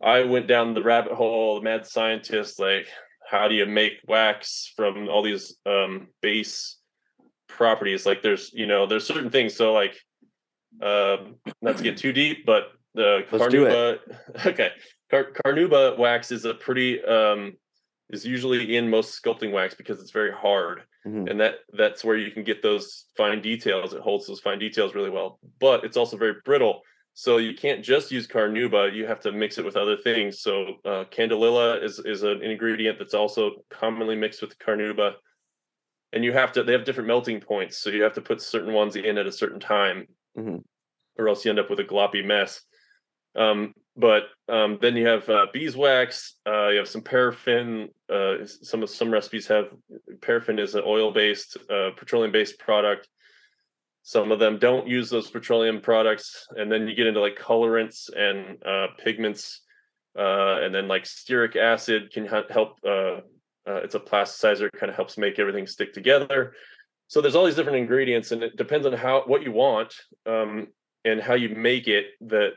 S2: I went down the rabbit hole, the mad scientist. Like, how do you make wax from all these um, base properties? Like, there's you know, there's certain things. So like, uh, not to get too deep, but the Let's Carnauba. Okay, Car- Carnauba wax is a pretty um, is usually in most sculpting wax because it's very hard, mm-hmm. and that that's where you can get those fine details. It holds those fine details really well, but it's also very brittle. So you can't just use carnauba; you have to mix it with other things. So uh, candelilla is is an ingredient that's also commonly mixed with carnauba, and you have to. They have different melting points, so you have to put certain ones in at a certain time, mm-hmm. or else you end up with a gloppy mess. Um, but um, then you have uh, beeswax. Uh, you have some paraffin. Uh, some some recipes have paraffin is an oil-based, uh, petroleum-based product. Some of them don't use those petroleum products, and then you get into like colorants and uh, pigments, uh, and then like stearic acid can ha- help. it's a plasticizer, kind of helps make everything stick together. So there's all these different ingredients, and it depends on how what you want um, and how you make it. That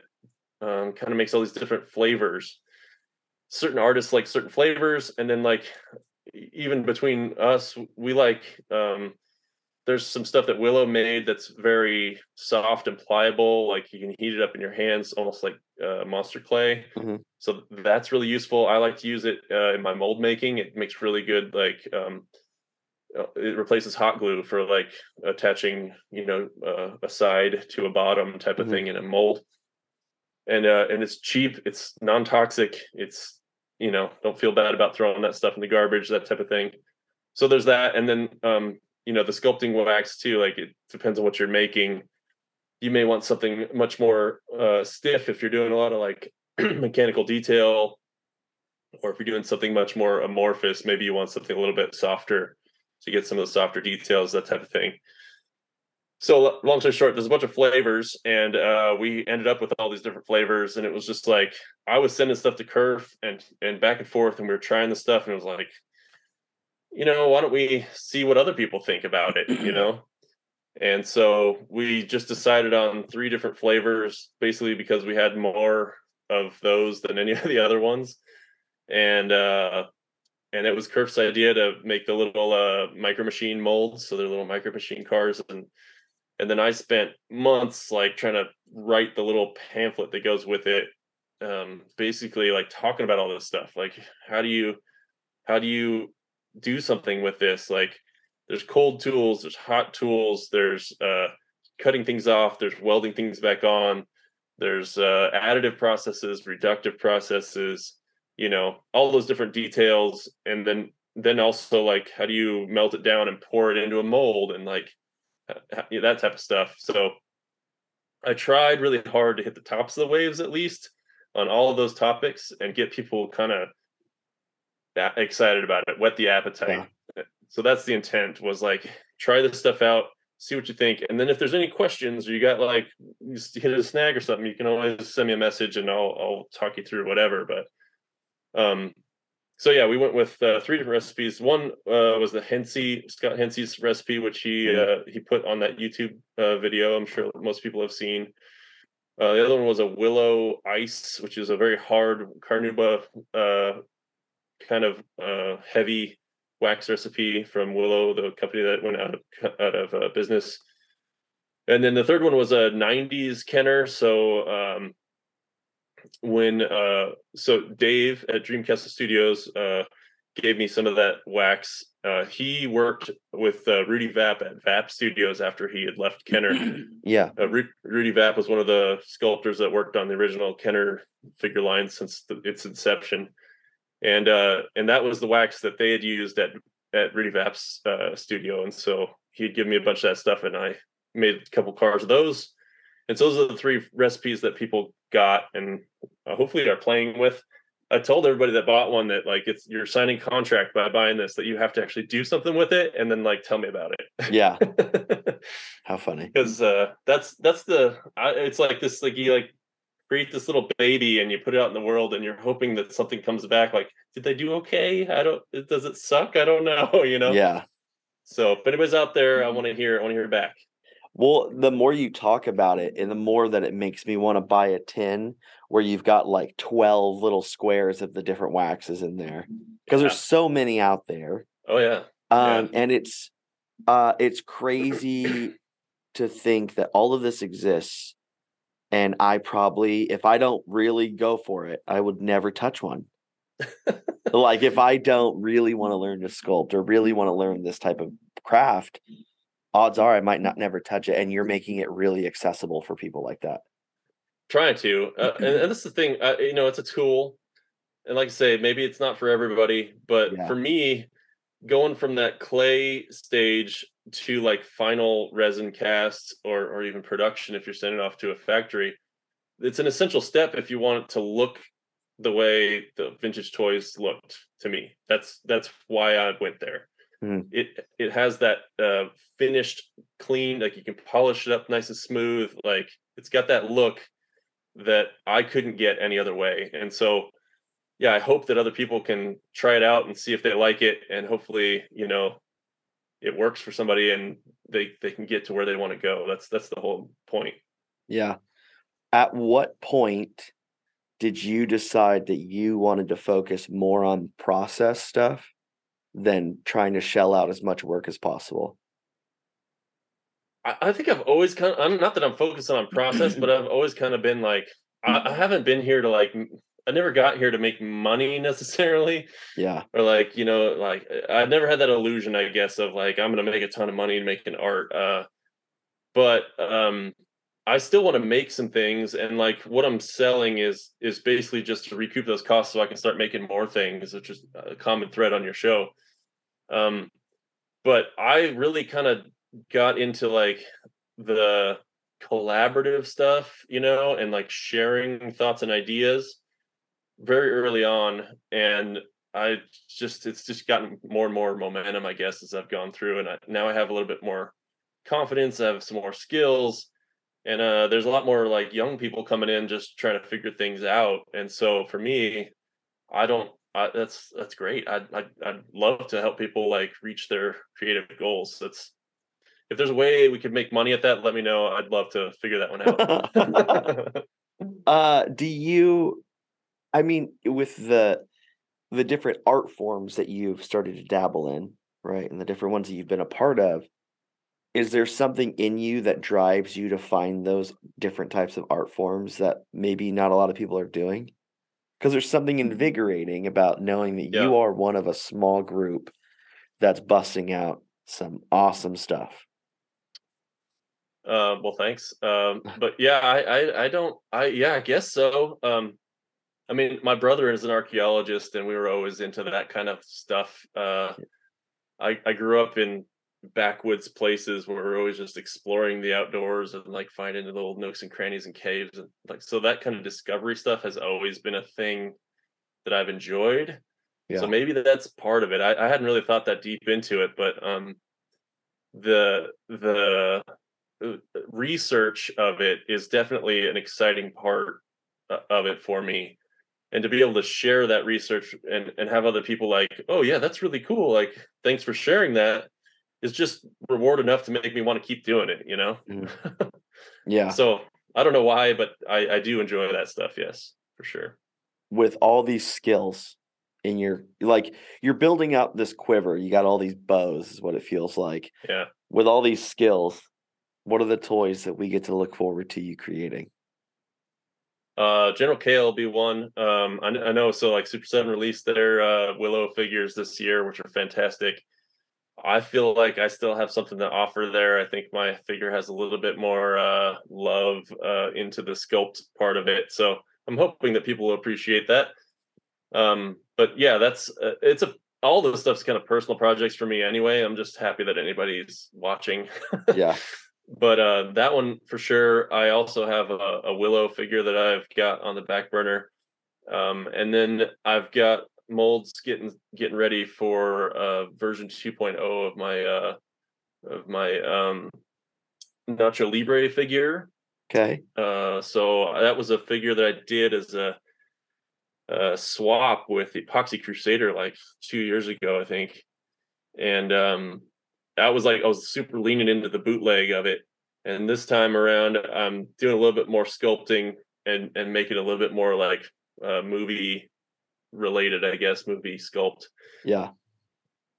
S2: um, kind of makes all these different flavors. Certain artists like certain flavors, and then like even between us, we like um, there's some stuff that Willow made that's very soft and pliable. Like you can heat it up in your hands, almost like uh, monster clay. Mm-hmm. So that's really useful. I like to use it uh, in my mold making. It makes really good like um, uh, it replaces hot glue for like attaching, you know, uh, a side to a bottom type of mm-hmm. thing in a mold and uh, and it's cheap. It's non toxic. It's you know don't feel bad about throwing that stuff in the garbage, that type of thing. So there's that, and then um, you know the sculpting wax too. Like it depends on what you're making. You may want something much more uh, stiff if you're doing a lot of like mechanical detail, or if you're doing something much more amorphous. Maybe you want something a little bit softer to get some of the softer details, that type of thing so long story short there's a bunch of flavors and uh, we ended up with all these different flavors and it was just like i was sending stuff to kerf and and back and forth and we were trying the stuff and it was like you know, why don't we see what other people think about it, you know? And so we just decided on three different flavors, basically because we had more of those than any of the other ones. And uh and it was Kurf's idea to make the little uh micro machine molds, so they're little micro machine cars and and then I spent months like trying to write the little pamphlet that goes with it um basically like talking about all this stuff like how do you how do you do something with this like there's cold tools there's hot tools there's uh cutting things off there's welding things back on there's uh additive processes reductive processes you know all those different details. And then then also like how do you melt it down and pour it into a mold and like that type of stuff. So i tried really hard to hit the tops of the waves at least on all of those topics and get people kind of excited about it, whet the appetite. Yeah. So that's the intent was like try this stuff out, see what you think, and then if there's any questions or you got like you hit a snag or something, you can always send me a message and I'll I'll talk you through whatever. But um, so yeah, we went with uh, three different recipes. One uh, was the Hensey Scott Hensey's recipe, which he uh, he put on that YouTube uh, video. I'm sure most people have seen. Uh, the other one was a willow ice, which is a very hard carnauba uh, kind of uh, heavy wax recipe from Willow, the company that went out of out of uh, business. And then the third one was a '90s Kenner. So um, when uh, so Dave at Dreamcastle Studios uh, gave me some of that wax. Uh, he worked with uh, Rudy Vapp at Vapp Studios after he had left Kenner.
S1: yeah,
S2: uh, Ru- Rudy Vapp was one of the sculptors that worked on the original Kenner figure line since the, its inception and uh and that was the wax that they had used at at Rudy Vapp's uh, studio, and so he'd give me a bunch of that stuff, and I made a couple cars of those. And so those are the three recipes that people got, and uh, hopefully are playing with. I told everybody that bought one that like it's you're signing contract by buying this that you have to actually do something with it, and then like tell me about it.
S1: Yeah, how funny.
S2: Because uh, that's that's the I, it's like this like you like create this little baby and you put it out in the world and you're hoping that something comes back like did they do okay? I don't does it suck? I don't know you know?
S1: Yeah.
S2: So if anybody's out there i want to hear i want to hear back.
S1: Well the more you talk about it and the more that it makes me want to buy a tin where you've got like 12 little squares of the different waxes in there because yeah. there's so many out there.
S2: Oh yeah.
S1: Um yeah. and it's uh it's crazy to think that all of this exists and I probably, if I don't really go for it, I would never touch one. like if I don't really want to learn to sculpt or really want to learn this type of craft, odds are I might not never touch it. And you're making it really accessible for people like that.
S2: Trying to, uh, and, and this is the thing. Uh, you know, it's a tool, and like I say, maybe it's not for everybody, but yeah. for me, going from that clay stage to like final resin casts or or even production if you're sending off to a factory it's an essential step if you want it to look the way the vintage toys looked to me. That's that's why i went there. Mm. it it has that uh, finished clean like you can polish it up nice and smooth like it's got that look that i couldn't get any other way. And so yeah i hope that other people can try it out and see if they like it and hopefully you know it works for somebody and they they can get to where they want to go. That's that's the whole point.
S1: Yeah. At what point did you decide that you wanted to focus more on process stuff than trying to shell out as much work as possible?
S2: I, I think i've always kind of i'm not that i'm focusing on process but i've always kind of been like I, I haven't been here to like I never got here to make money necessarily.
S1: Yeah.
S2: Or like, you know, like I've never had that illusion, I guess, of like I'm gonna make a ton of money and making art. Uh but um I still want to make some things and like what I'm selling is is basically just to recoup those costs so I can start making more things, which is a common thread on your show. Um but I really kind of got into like the collaborative stuff, you know, and like sharing thoughts and ideas very early on and I just it's just gotten more and more momentum, I guess, as I've gone through, and I, now I have a little bit more confidence. I have some more skills, and uh, there's a lot more like young people coming in just trying to figure things out. And so for me, I don't I, that's that's great. I'd, I'd I'd love to help people like reach their creative goals. That's if there's a way we could make money at that, let me know. I'd love to figure that one
S1: out. uh, do you? I mean, with the the different art forms that you've started to dabble in, right, and the different ones that you've been a part of, is there something in you that drives you to find those different types of art forms that maybe not a lot of people are doing? Because there's something mm-hmm. invigorating about knowing that yeah. you are one of a small group that's busting out some awesome stuff.
S2: Uh, well, thanks. Um, but yeah, I, I, I don't, I, yeah, I guess so. Um, I mean, my brother is an archaeologist, and we were always into that kind of stuff. Uh, I, I grew up in backwoods places where we're always just exploring the outdoors and like finding the little nooks and crannies and caves and like so that kind of discovery stuff has always been a thing that I've enjoyed. Yeah. So maybe that's part of it. I, I hadn't really thought that deep into it, but um the the uh, research of it is definitely an exciting part uh, of it for me and to be able to share that research and and have other people like oh yeah that's really cool like thanks for sharing that is just reward enough to make me want to keep doing it, you know? Mm.
S1: Yeah.
S2: so I don't know why, but I, I do enjoy that stuff. Yes, for sure.
S1: With all these skills in your, like, you're building up this quiver. You got all these bows, is what it feels like.
S2: Yeah.
S1: With all these skills, what are the toys that we get to look forward to you creating?
S2: Uh, General Kael will be one. Um, I, I know. So, like, Super Seven released their uh, Willow figures this year, which are fantastic. I feel like I still have something to offer there. I think my figure has a little bit more uh, love uh, into the sculpt part of it, so I'm hoping that people will appreciate that. Um, but yeah, that's uh, it's a all this stuff's kind of personal projects for me anyway. I'm just happy that anybody's watching.
S1: yeah.
S2: But uh, that one for sure. I also have a, a willow figure that I've got on the back burner. Um, and then I've got molds getting getting ready for uh version 2.0 of my uh of my um Nacho Libre figure.
S1: Okay.
S2: Uh so that was a figure that I did as a, a swap with Epoxy Crusader like 2 years ago I think. And um that was like I was super leaning into the bootleg of it. And this time around I'm doing a little bit more sculpting and and making a little bit more like uh movie related, I guess, movie sculpt.
S1: Yeah.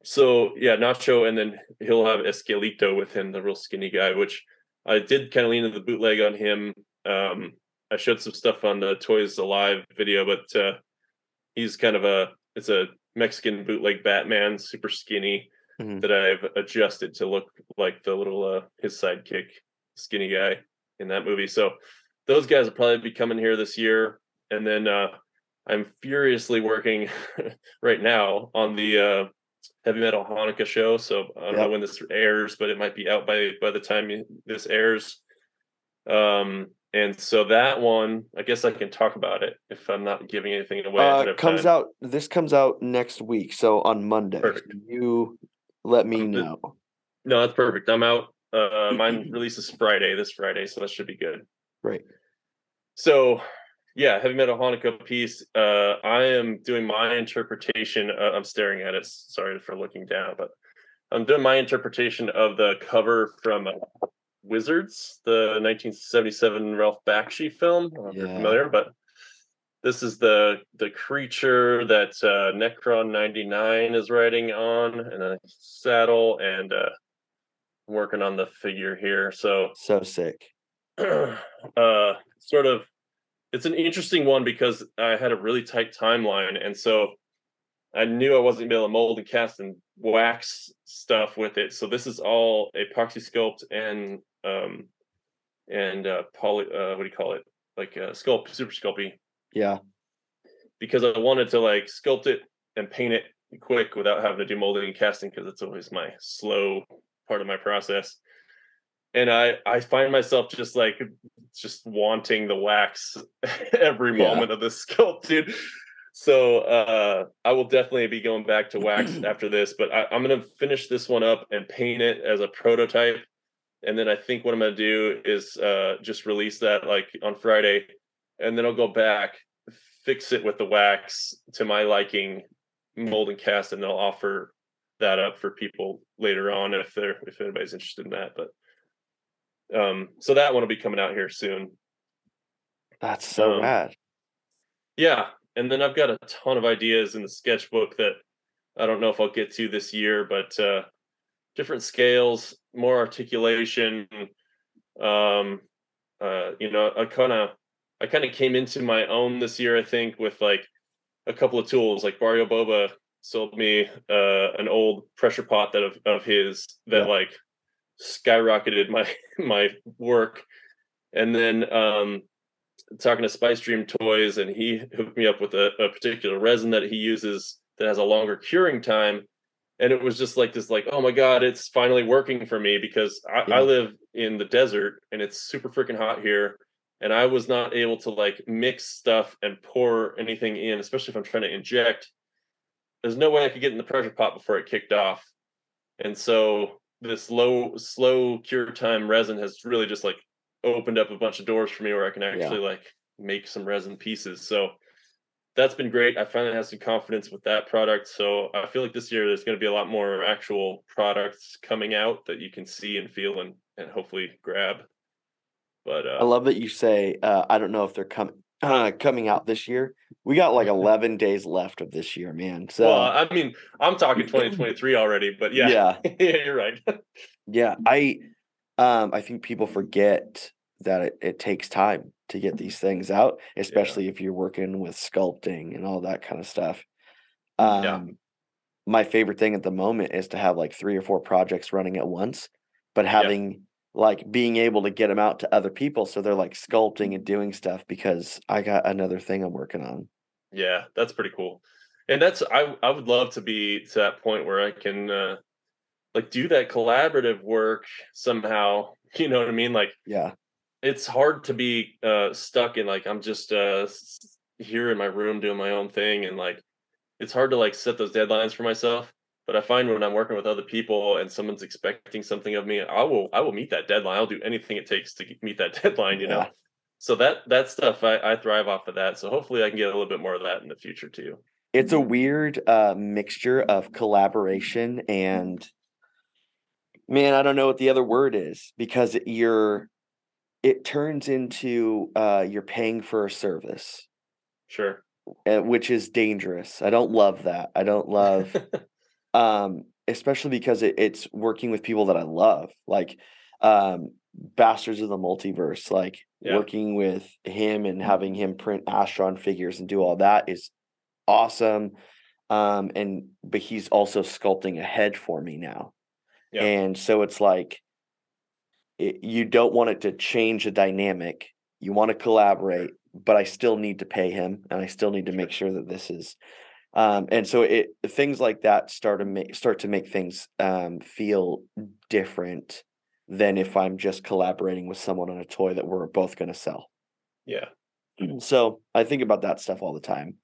S2: So yeah, Nacho, and then he'll have Esqueleto with him, the real skinny guy, which I did kind of lean into the bootleg on him. Um, I showed some stuff on the Toys Alive video, but uh, he's kind of a it's a Mexican bootleg Batman, super skinny mm-hmm. that I've adjusted to look like the little uh, his sidekick, skinny guy in that movie. So those guys will probably be coming here this year, and then uh, I'm furiously working right now on the uh, heavy metal Hanukkah show. So I don't yep. know when this airs, but it might be out by by the time this airs. Um, and so that one, I guess I can talk about it if I'm not giving anything away.
S1: Uh, comes time. out. This comes out next week, so on Monday. Perfect. You let me know.
S2: No, that's perfect. I'm out. Uh, mine releases Friday, this Friday, so that should be good.
S1: Great.
S2: So yeah, heavy metal Hanukkah piece. Uh, I am doing my interpretation. Uh, I'm staring at it. Sorry for looking down, but I'm doing my interpretation of the cover from uh, Wizards, the 1977 Ralph Bakshi film. I yeah. you're familiar, but this is the the creature that uh, Necron 99 is riding on, and a saddle, and uh, working on the figure here. So
S1: so sick.
S2: uh, sort of it's an interesting one because I had a really tight timeline, and so I knew I wasn't able to mold and cast and wax stuff with it. So this is all epoxy sculpt and um and uh poly uh what do you call it? Like uh sculpt super Sculpey.
S1: Yeah.
S2: Because I wanted to like sculpt it and paint it quick without having to do molding and casting because it's always my slow part of my process and I I find myself just like just wanting the wax every moment yeah. of the sculpt, dude. So uh, I will definitely be going back to wax after this, but I, am gonna finish this one up and paint it as a prototype, and then I think what I'm gonna do is uh, just release that like on Friday, and then I'll go back, fix it with the wax to my liking, mold and cast, and they'll offer that up for people later on if they're if anybody's interested in that. But um, so that one will be coming out here soon.
S1: That's so um, rad.
S2: Yeah, and then I've got a ton of ideas in the sketchbook that I don't know if I'll get to this year, but uh, different scales, more articulation. Um, uh, you know, I kind of I kind of came into my own this year, I think, with like a couple of tools. Like Barrio Boba sold me uh, an old pressure pot that of, of his that yeah. like skyrocketed my my work. And then um, talking to Spice Dream Toys, and he hooked me up with a, a particular resin that he uses that has a longer curing time and it was just like this like oh my god it's finally working for me because I, yeah. I, live in the desert and it's super freaking hot here and i was not able to like mix stuff and pour anything in especially if i'm trying to inject there's no way i could get in the pressure pot before it kicked off and so this low slow cure time resin has really just like opened up a bunch of doors for me where i can actually yeah. like make some resin pieces so that's been great. I finally have some confidence with that product. So I feel like this year there's going to be a lot more actual products coming out that you can see and feel and, and hopefully grab. But uh,
S1: I love that you say, uh, I don't know if they're coming. Uh, coming out this year, we got like 11 days left of this year, man. So,
S2: well, I mean, I'm talking 2023 already, but yeah, yeah, yeah you're right.
S1: yeah, I, um, I think people forget that it, it takes time to get these things out, especially yeah. if you're working with sculpting and all that kind of stuff. Um, yeah. My favorite thing at the moment is to have like three or four projects running at once, but having. Like being able to get them out to other people so they're like sculpting and doing stuff because I got another thing I'm working on.
S2: Yeah, that's pretty cool. And that's I I would love to be to that point where I can uh like do that collaborative work somehow. You know what I mean? Like
S1: yeah,
S2: it's hard to be uh, stuck in like I'm just uh, here in my room doing my own thing, and like it's hard to like set those deadlines for myself. But I find when I'm working with other people and someone's expecting something of me, I will I will meet that deadline. I'll do anything it takes to meet that deadline. You yeah. know. So that that stuff I, I thrive off of that. So hopefully I can get a little bit more of that in the future too.
S1: It's a weird uh, mixture of collaboration and man, I don't know what the other word is because you're it turns into uh, you're paying for a service.
S2: Sure.
S1: Which is dangerous. I don't love that. I don't love, um, especially because it, it's working with people that I love, like um, Bastards of the Multiverse. Like yeah. working with him and having him print Astron figures and do all that is awesome. Um, and but he's also sculpting a head for me now, yeah. and so it's like it, you don't want it to change the dynamic. You want to collaborate, but I still need to pay him, and I still need to make sure that this is. Um, and so it things like that start to make start to make things um, feel different than if I'm just collaborating with someone on a toy that we're both going to sell.
S2: Yeah.
S1: So I think about that stuff all the time.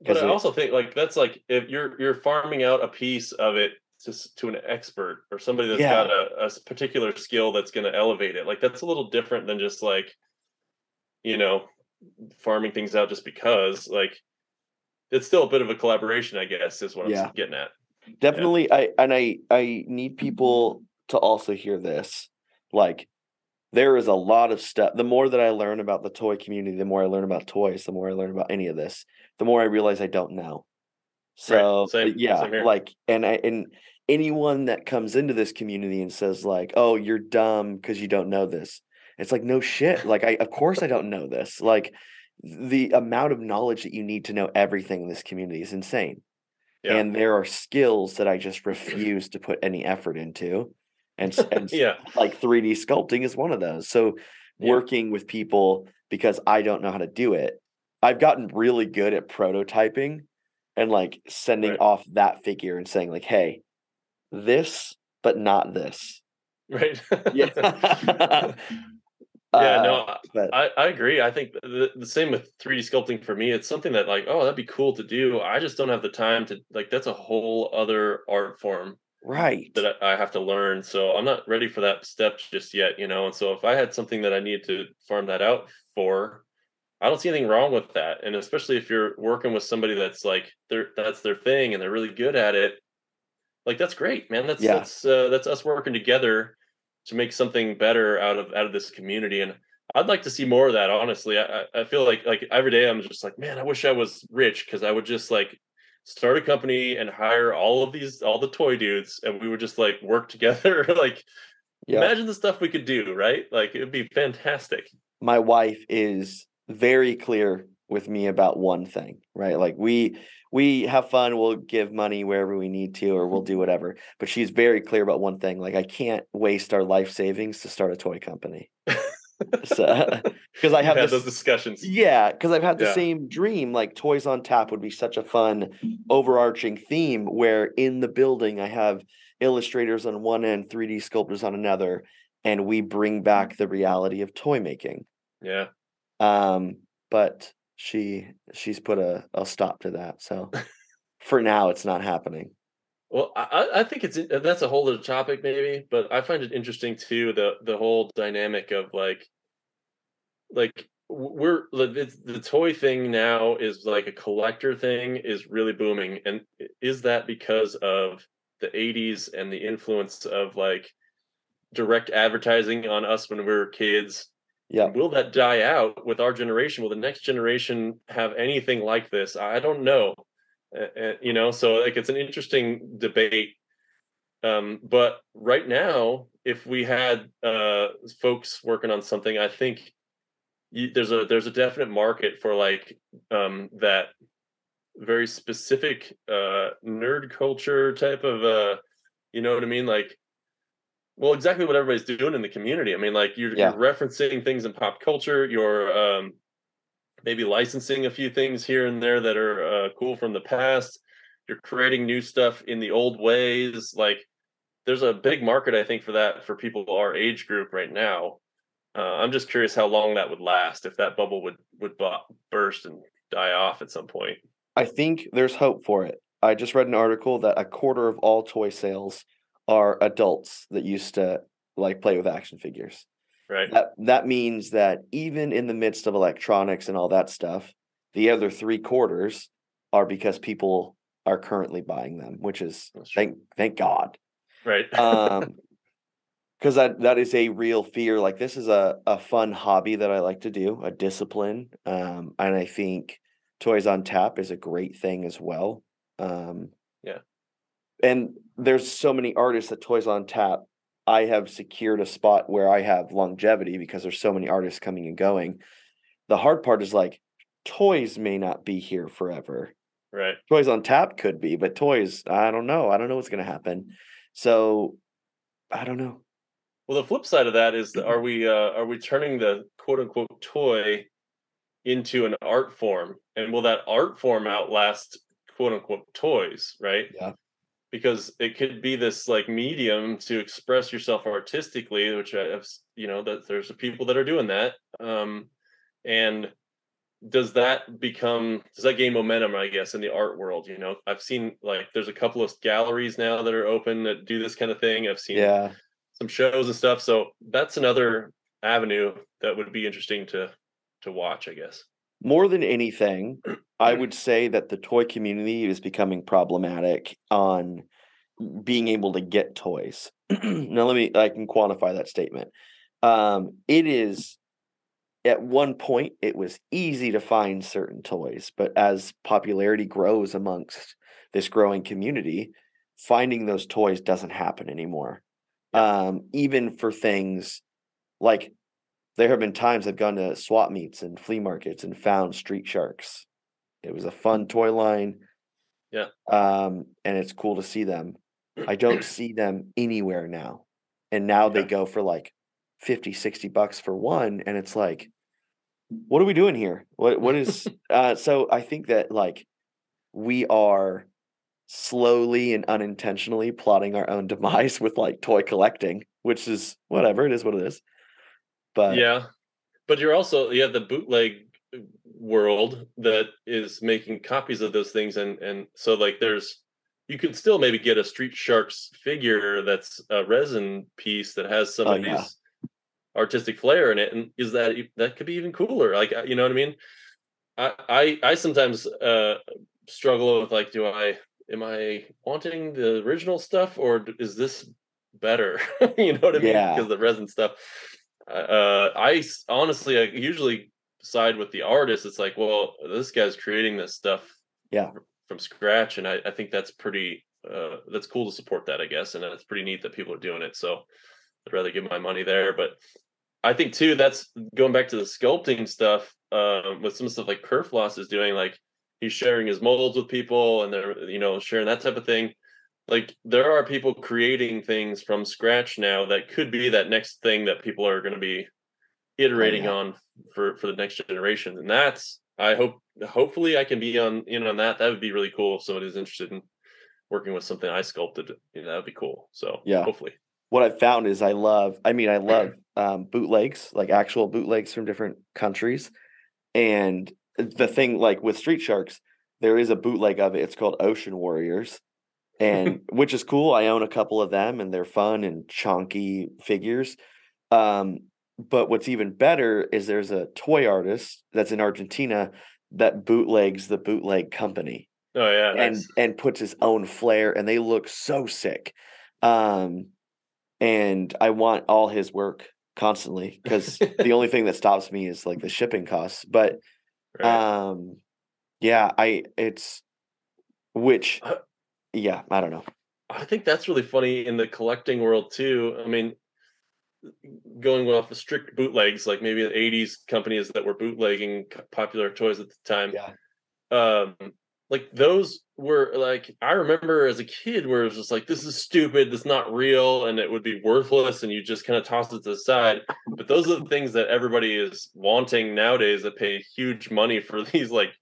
S2: But I it, also think like that's like if you're you're farming out a piece of it to, to an expert or somebody that's yeah. got a, a particular skill that's going to elevate it like that's a little different than just like you know farming things out just because like it's still a bit of a collaboration i guess is what yeah. i'm getting at
S1: definitely yeah. i and i i need people to also hear this like there is a lot of stuff the more that i learn about the toy community the more i learn about toys the more i learn about any of this the more i realize i don't know so right. same, yeah, same like and I and anyone that comes into this community and says like, "Oh, you're dumb because you don't know this." It's like no shit. Like I of course I don't know this. Like the amount of knowledge that you need to know everything in this community is insane. Yeah. And there are skills that I just refuse to put any effort into. And, and yeah. like 3D sculpting is one of those. So yeah. working with people because I don't know how to do it. I've gotten really good at prototyping and like sending right. off that figure and saying like, "Hey, this, but not this."
S2: Right. yeah. yeah. No, uh, but, I, I agree. I think the, the same with 3D sculpting for me. It's something that like, oh, that'd be cool to do. I just don't have the time to like. That's a whole other art form
S1: right
S2: that i have to learn so i'm not ready for that step just yet you know and so if i had something that i needed to farm that out for I don't see anything wrong with that. And especially if you're working with somebody that's like their that's their thing and they're really good at it, like that's great, man. That's
S1: Yeah.
S2: that's uh, that's us working together to make something better out of out of this community. And I'd like to see more of that. Honestly, I I- feel like like every day I'm just like, man, I wish I was rich because I would just like start a company and hire all of these all the toy dudes and we would just like work together. like
S1: Yeah.
S2: imagine the stuff we could do, right? Like it would be fantastic.
S1: my wife is very clear with me about one thing, right? Like we we have fun, we'll give money wherever we need to or we'll do whatever. But she's very clear about one thing, like I can't waste our life savings to start a toy company. so because I have this
S2: those discussions.
S1: yeah, because I've had the
S2: Yeah.
S1: same dream. Like Toys on Tap would be such a fun overarching theme where in the building I have illustrators on one end, 3D sculptors on another, and we bring back the reality of toy making.
S2: Yeah.
S1: Um, but she she's put a, a stop to that. So for now it's not happening.
S2: Well, I, I think it's uh, that's a whole other topic, maybe, but I find it interesting too the the whole dynamic of like, like we're the toy thing now is like a collector thing is really booming, and is that because of the '80s and the influence of like direct advertising on us when we were kids?
S1: Yeah.
S2: Will that die out with our generation? Will the next generation have anything like this? I don't know. Uh, you know, so like it's an interesting debate. Um, but right now, if we had uh, folks working on something, I think you, there's a there's a definite market for like um, that very specific uh, nerd culture type of uh, you know what I mean, like well exactly what everybody's doing in the community. I mean like you're,
S1: Yeah.
S2: you're referencing things in pop culture you're um maybe licensing a few things here and there that are uh, cool from the past. You're creating new stuff in the old ways. Like there's a big market i think for that for people our age group right now. Uh, i'm just curious how long that would last if that bubble would would bu- burst and die off at some point.
S1: I think there's hope for it. I just read an article that a quarter of all toy sales are adults that used to like play with action figures.
S2: right
S1: That that means that even in the midst of electronics and all that stuff, the other three quarters are because people are currently buying them, which is thank thank God.
S2: right
S1: Um because that that is a real fear. Like this is a, a fun hobby that I like to do, a discipline. Um, and I think Toys on Tap is a great thing as well. Um,
S2: Yeah.
S1: And there's so many artists at Toys on Tap. I have secured a spot where I have longevity because there's so many artists coming and going. The hard part is like toys may not be here forever.
S2: right
S1: Toys on Tap could be, but toys, I don't know. I don't know what's going to happen. So I don't know.
S2: Well, the flip side of that is, that are we uh, are we turning the quote unquote toy into an art form, and will that art form outlast quote unquote toys? Right?
S1: Yeah.
S2: Because it could be this like medium to express yourself artistically, which I have, you know, that there's people that are doing that. Um, and does that become does that gain momentum? I guess in the art world, you know, I've seen like there's a couple of galleries now that are open that do this kind of thing. I've seen
S1: Yeah.
S2: some shows and stuff. So that's another avenue that would be interesting to to watch, I guess.
S1: More than anything, I would say that the toy community is becoming problematic on being able to get toys. now, let me, I can quantify that statement. Um, it is, at one point, it was easy to find certain toys, but as popularity grows amongst this growing community, finding those toys doesn't happen anymore. Um, even for things like there have been times I've gone to swap meets and flea markets and found street sharks. It was a fun toy line.
S2: Yeah.
S1: Um, and it's cool to see them. I don't see them anywhere now. And now they go for like 50, 60 bucks for one. And it's like, what are we doing here? What what is uh so I think that like we are slowly and unintentionally plotting our own demise with like toy collecting, which is whatever, it is what it is. But
S2: yeah. But you're also you have the bootleg world that is making copies of those things and and so like there's you could still maybe get a Street Sharks figure that's a resin piece that has some
S1: Oh,
S2: of
S1: yeah.
S2: these artistic flair in it, and is that that could be even cooler? Like uh, you know what I mean? I I, I sometimes uh, struggle with like, do I am I wanting the original stuff or is this better? you know what I mean?
S1: Yeah.
S2: Because the resin stuff. Uh, I honestly, I usually side with the artist. It's like, well, this guy's creating this stuff,
S1: yeah,
S2: from scratch, and I, I think that's pretty. Uh, that's cool to support that, I guess, and it's pretty neat that people are doing it. So I'd rather give my money there. But I think too, that's going back to the sculpting stuff um, with some stuff like Kerfloss is doing. Like he's sharing his molds with people, and they're you know sharing that type of thing. Like there are people creating things from scratch now that could be that next thing that people are going to be iterating
S1: Oh, yeah.
S2: on for for the next generation, and that's I hope hopefully I can be on in on that. That would be really cool if somebody's interested in working with something I sculpted. You know, that'd be cool. So
S1: Yeah.
S2: hopefully.
S1: what I've found is I love, I mean, I love um, bootlegs, like actual bootlegs from different countries. And the thing, like with Street Sharks, there is a bootleg of it. It's called Ocean Warriors, and which is cool. I own a couple of them, and they're fun and chunky figures. Um, but what's even better is there's a toy artist that's in Argentina that bootlegs the bootleg company
S2: Oh yeah,
S1: and
S2: nice.
S1: and puts his own flair and they look so sick um and i want all his work constantly because the only thing that stops me is like the shipping costs but
S2: Right.
S1: um yeah i it's which
S2: Uh,
S1: yeah i don't know
S2: I think that's really funny in the collecting world too. I mean, going off of strict bootlegs, like maybe the '80s companies that were bootlegging popular toys at the time.
S1: Yeah.
S2: Um, like those were like I remember as a kid where it was just like this is stupid, this is not real, and it would be worthless, and you just kind of toss it to the side. But those are the things that everybody is wanting nowadays that pay huge money for these like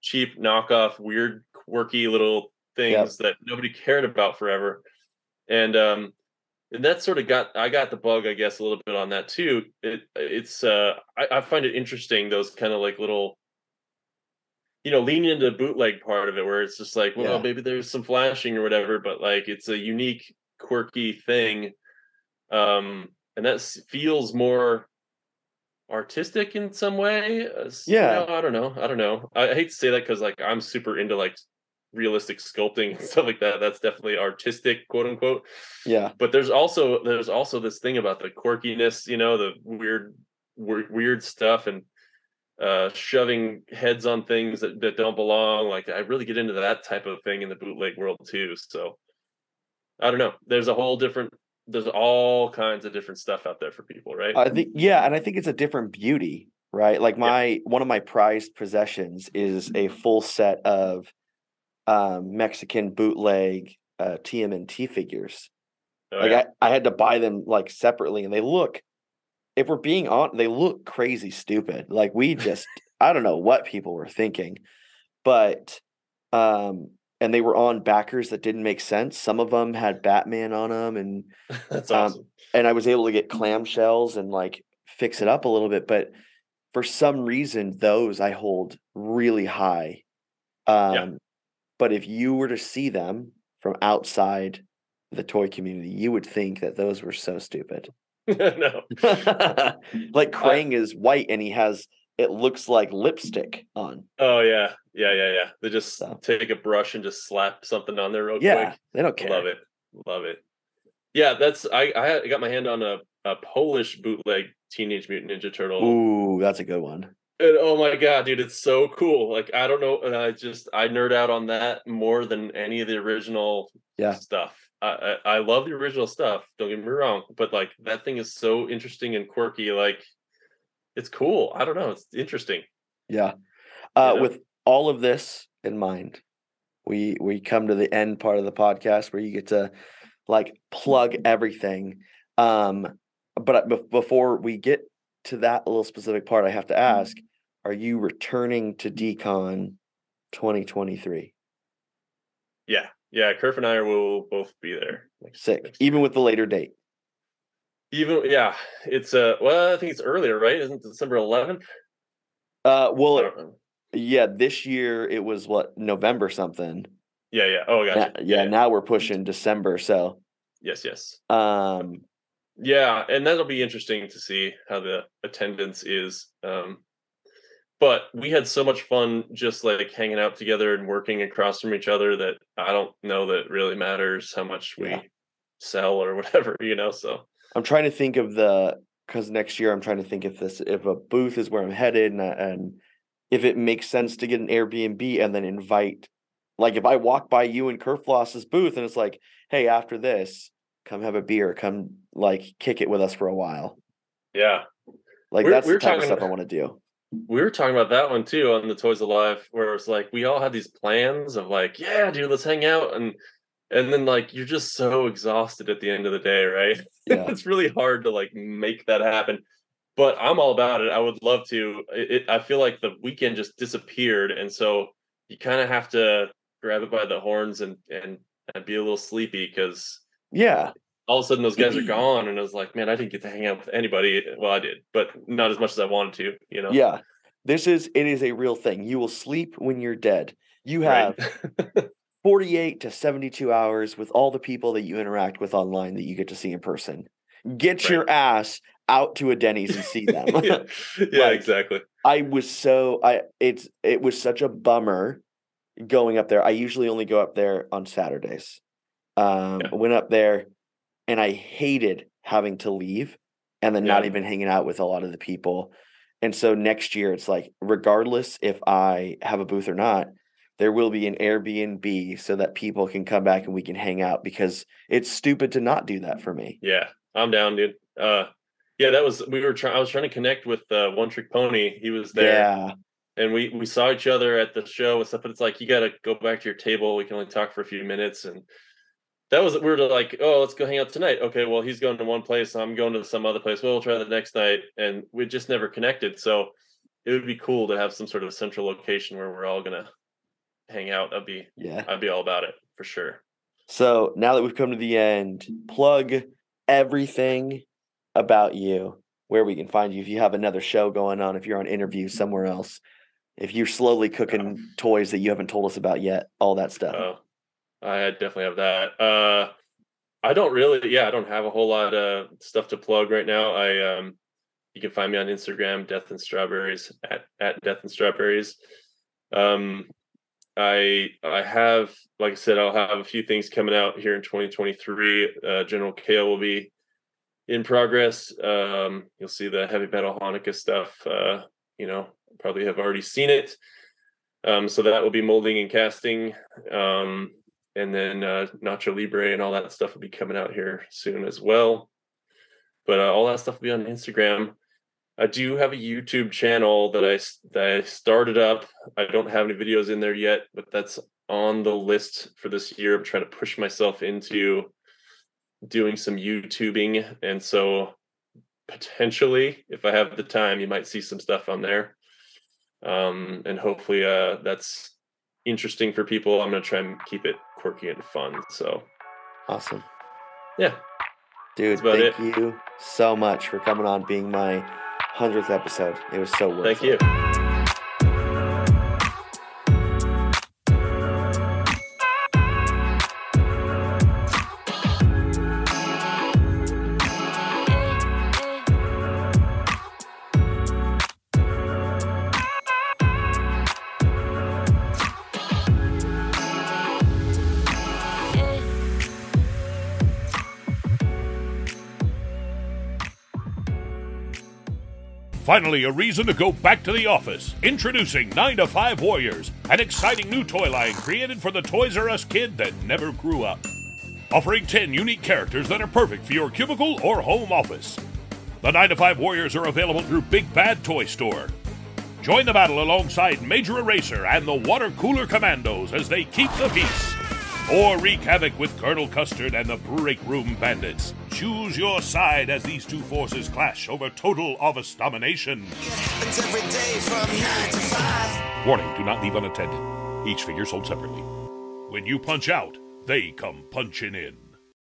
S2: cheap knockoff, weird, quirky little things that nobody cared about forever. And um and that sort of got I got the bug, I guess, a little bit on that too. It it's uh I, I find it interesting those kind of like little you know, leaning into the bootleg part of it where it's just like, well,
S1: Yeah.
S2: maybe there's some flashing or whatever, but like it's a unique, quirky thing. Um, and that feels more artistic in some way. s- you
S1: Yeah.
S2: know, I don't know. I don't know. I hate to say that because like I'm super into like realistic sculpting and stuff like that. That's definitely artistic, quote unquote.
S1: Yeah.
S2: But there's also there's also this thing about the quirkiness you know the weird weird, weird stuff and uh shoving heads on things that, that don't belong. Like i really get into that type of thing in the bootleg world too so i don't know. There's a whole different there's all kinds of different stuff out there for people right?
S1: I think yeah and i think it's a different beauty right? Like my one of my prized possessions is a full set of um mexican bootleg uh tmnt figures.
S2: Oh,
S1: like
S2: yeah.
S1: I, I had to buy them like separately and they look if we're being on they look crazy stupid. Like we just i don't know what people were thinking but um and they were on backers that didn't make sense. Some of them had batman on them and
S2: that's
S1: um, and i was able to get clamshells and like fix it up a little bit but for some reason those i hold really high um but if you were to see them from outside the toy community you would think that those were so stupid
S2: no
S1: like Krang is white and he has it looks like lipstick on.
S2: oh yeah yeah yeah yeah they just
S1: So.
S2: take a brush and just slap something on there real
S1: Yeah,
S2: quick
S1: they don't care.
S2: Love it. Love it. Yeah, that's I I got my hand on a, a Polish bootleg Teenage Mutant Ninja Turtle.
S1: Ooh, that's a good one.
S2: And oh my god, dude, it's so cool. Like I don't know, and I just I nerd out on that more than any of the original
S1: Yeah.
S2: stuff. I, I I love the original stuff. Don't get me wrong, but like that thing is so interesting and quirky. Like it's cool. I don't know. It's interesting.
S1: Yeah. Uh,
S2: know?
S1: With all of this in mind, we we come to the end part of the podcast where you get to like plug everything. Um, but be- before we get to that little specific part, I have to ask: Are you returning to DCon 2023?
S2: Yeah, yeah. Kerf and I will both be there. next-
S1: Sick, even with the later date.
S2: even yeah. It's uh well, I think it's earlier, right? Isn't it December eleventh?
S1: Uh, well, yeah, this year it was what November something.
S2: Yeah, yeah. Oh,
S1: Yeah,
S2: gotcha.
S1: yeah, now we're pushing December. So,
S2: Yes, yes.
S1: um,
S2: yeah, and that'll be interesting to see how the attendance is. Um, but we had so much fun just like hanging out together and working across from each other that I don't know that really matters how much we yeah. sell or whatever, you know. So
S1: I'm trying to think of the because next year I'm trying to think if this if a booth is where I'm headed and, and if it makes sense to get an Airbnb and then invite like if I walk by you and Kerfloss's booth and it's like, hey, after this, come have a beer, come like kick it with us for a while.
S2: Yeah.
S1: Like we're, that's we're the type of stuff I want to do.
S2: We were talking about that one too on the Toys Alive, where it's like we all had these plans of like, yeah, dude, let's hang out and and then like you're just so exhausted at the end of the day, right? Yeah. it's really hard to like make that happen. But I'm all about it. I would love to. It, it, I feel like the weekend just disappeared, and so you kind of have to grab it by the horns and and, and be a little sleepy because
S1: yeah,
S2: all of a sudden those guys are gone, and I was like, man, I didn't get to hang out with anybody. Well, I did, but not as much as I wanted to. You know?
S1: Yeah, this is it is a real thing. You will sleep when you're dead. You have. Right. 48 to 72 hours with all the people that you interact with online that you get to see in person. Get right. your ass out to a Denny's and see them.
S2: yeah, yeah like, exactly.
S1: I was so I it's it was such a bummer going up there. I usually only go up there on Saturdays. Um yeah. went up there and I hated having to leave and then yeah. not even hanging out with a lot of the people. And so next year it's like regardless if I have a booth or not, there will be an Airbnb so that people can come back and we can hang out because it's stupid to not do that for me.
S2: Yeah, I'm down, dude. Uh, yeah, that was we were trying. I was trying to connect with uh, One Trick Pony. He was there.
S1: Yeah.
S2: And we we saw each other at the show and stuff, but it's like you got to go back to your table. We can only talk for a few minutes, and that was we were like, oh, let's go hang out tonight. Okay, well, he's going to one place, I'm going to some other place. Well, we'll try the next night, and we just never connected. So it would be cool to have some sort of central location where we're all gonna hang out, I'd be yeah, I'd be all about it for sure.
S1: So now that we've come to the end, plug everything about you, where we can find you. If you have another show going on, if you're on interview somewhere else, if you're slowly cooking uh, toys that you haven't told us about yet, all that stuff.
S2: Oh, I definitely have that. Uh, I don't really, yeah, I don't have a whole lot of stuff to plug right now. I um, you can find me on Instagram, Death and Strawberries at at Death and Strawberries. Um, I I have, like I said, I'll have a few things coming out here in 2023. Uh, General Kael will be in progress. Um, you'll see the heavy metal Hanukkah stuff. Uh, you know, probably have already seen it. Um, so that will be molding and casting. Um, and then uh, Nacho Libre and all that stuff will be coming out here soon as well. But uh, all that stuff will be on Instagram. I do have a YouTube channel that I that I started up. I don't have any videos in there yet, but that's on the list for this year. I'm trying to push myself into doing some YouTubing, and so potentially, if I have the time, you might see some stuff on there. Um, and hopefully, uh, that's interesting for people. I'm gonna try and keep it quirky and fun. So
S1: awesome,
S2: yeah,
S1: dude. Thank it. you so much for coming on, being my hundredth episode. It was so worth
S2: Thank
S1: it.
S2: you.
S6: Finally, a reason to go back to the office. Introducing 9 to 5 Warriors, an exciting new toy line created for the Toys R Us kid that never grew up. Offering 10 unique characters that are perfect for your cubicle or home office. The 9 to 5 Warriors are available through Big Bad Toy Store. Join the battle alongside Major Eraser and the Water Cooler Commandos as they keep the peace or wreak havoc with Colonel Custard and the Break Room Bandits. Choose your side as these two forces clash over total office domination. Warning, do not leave unattended. Each figure sold separately. When you punch out, they come punching in.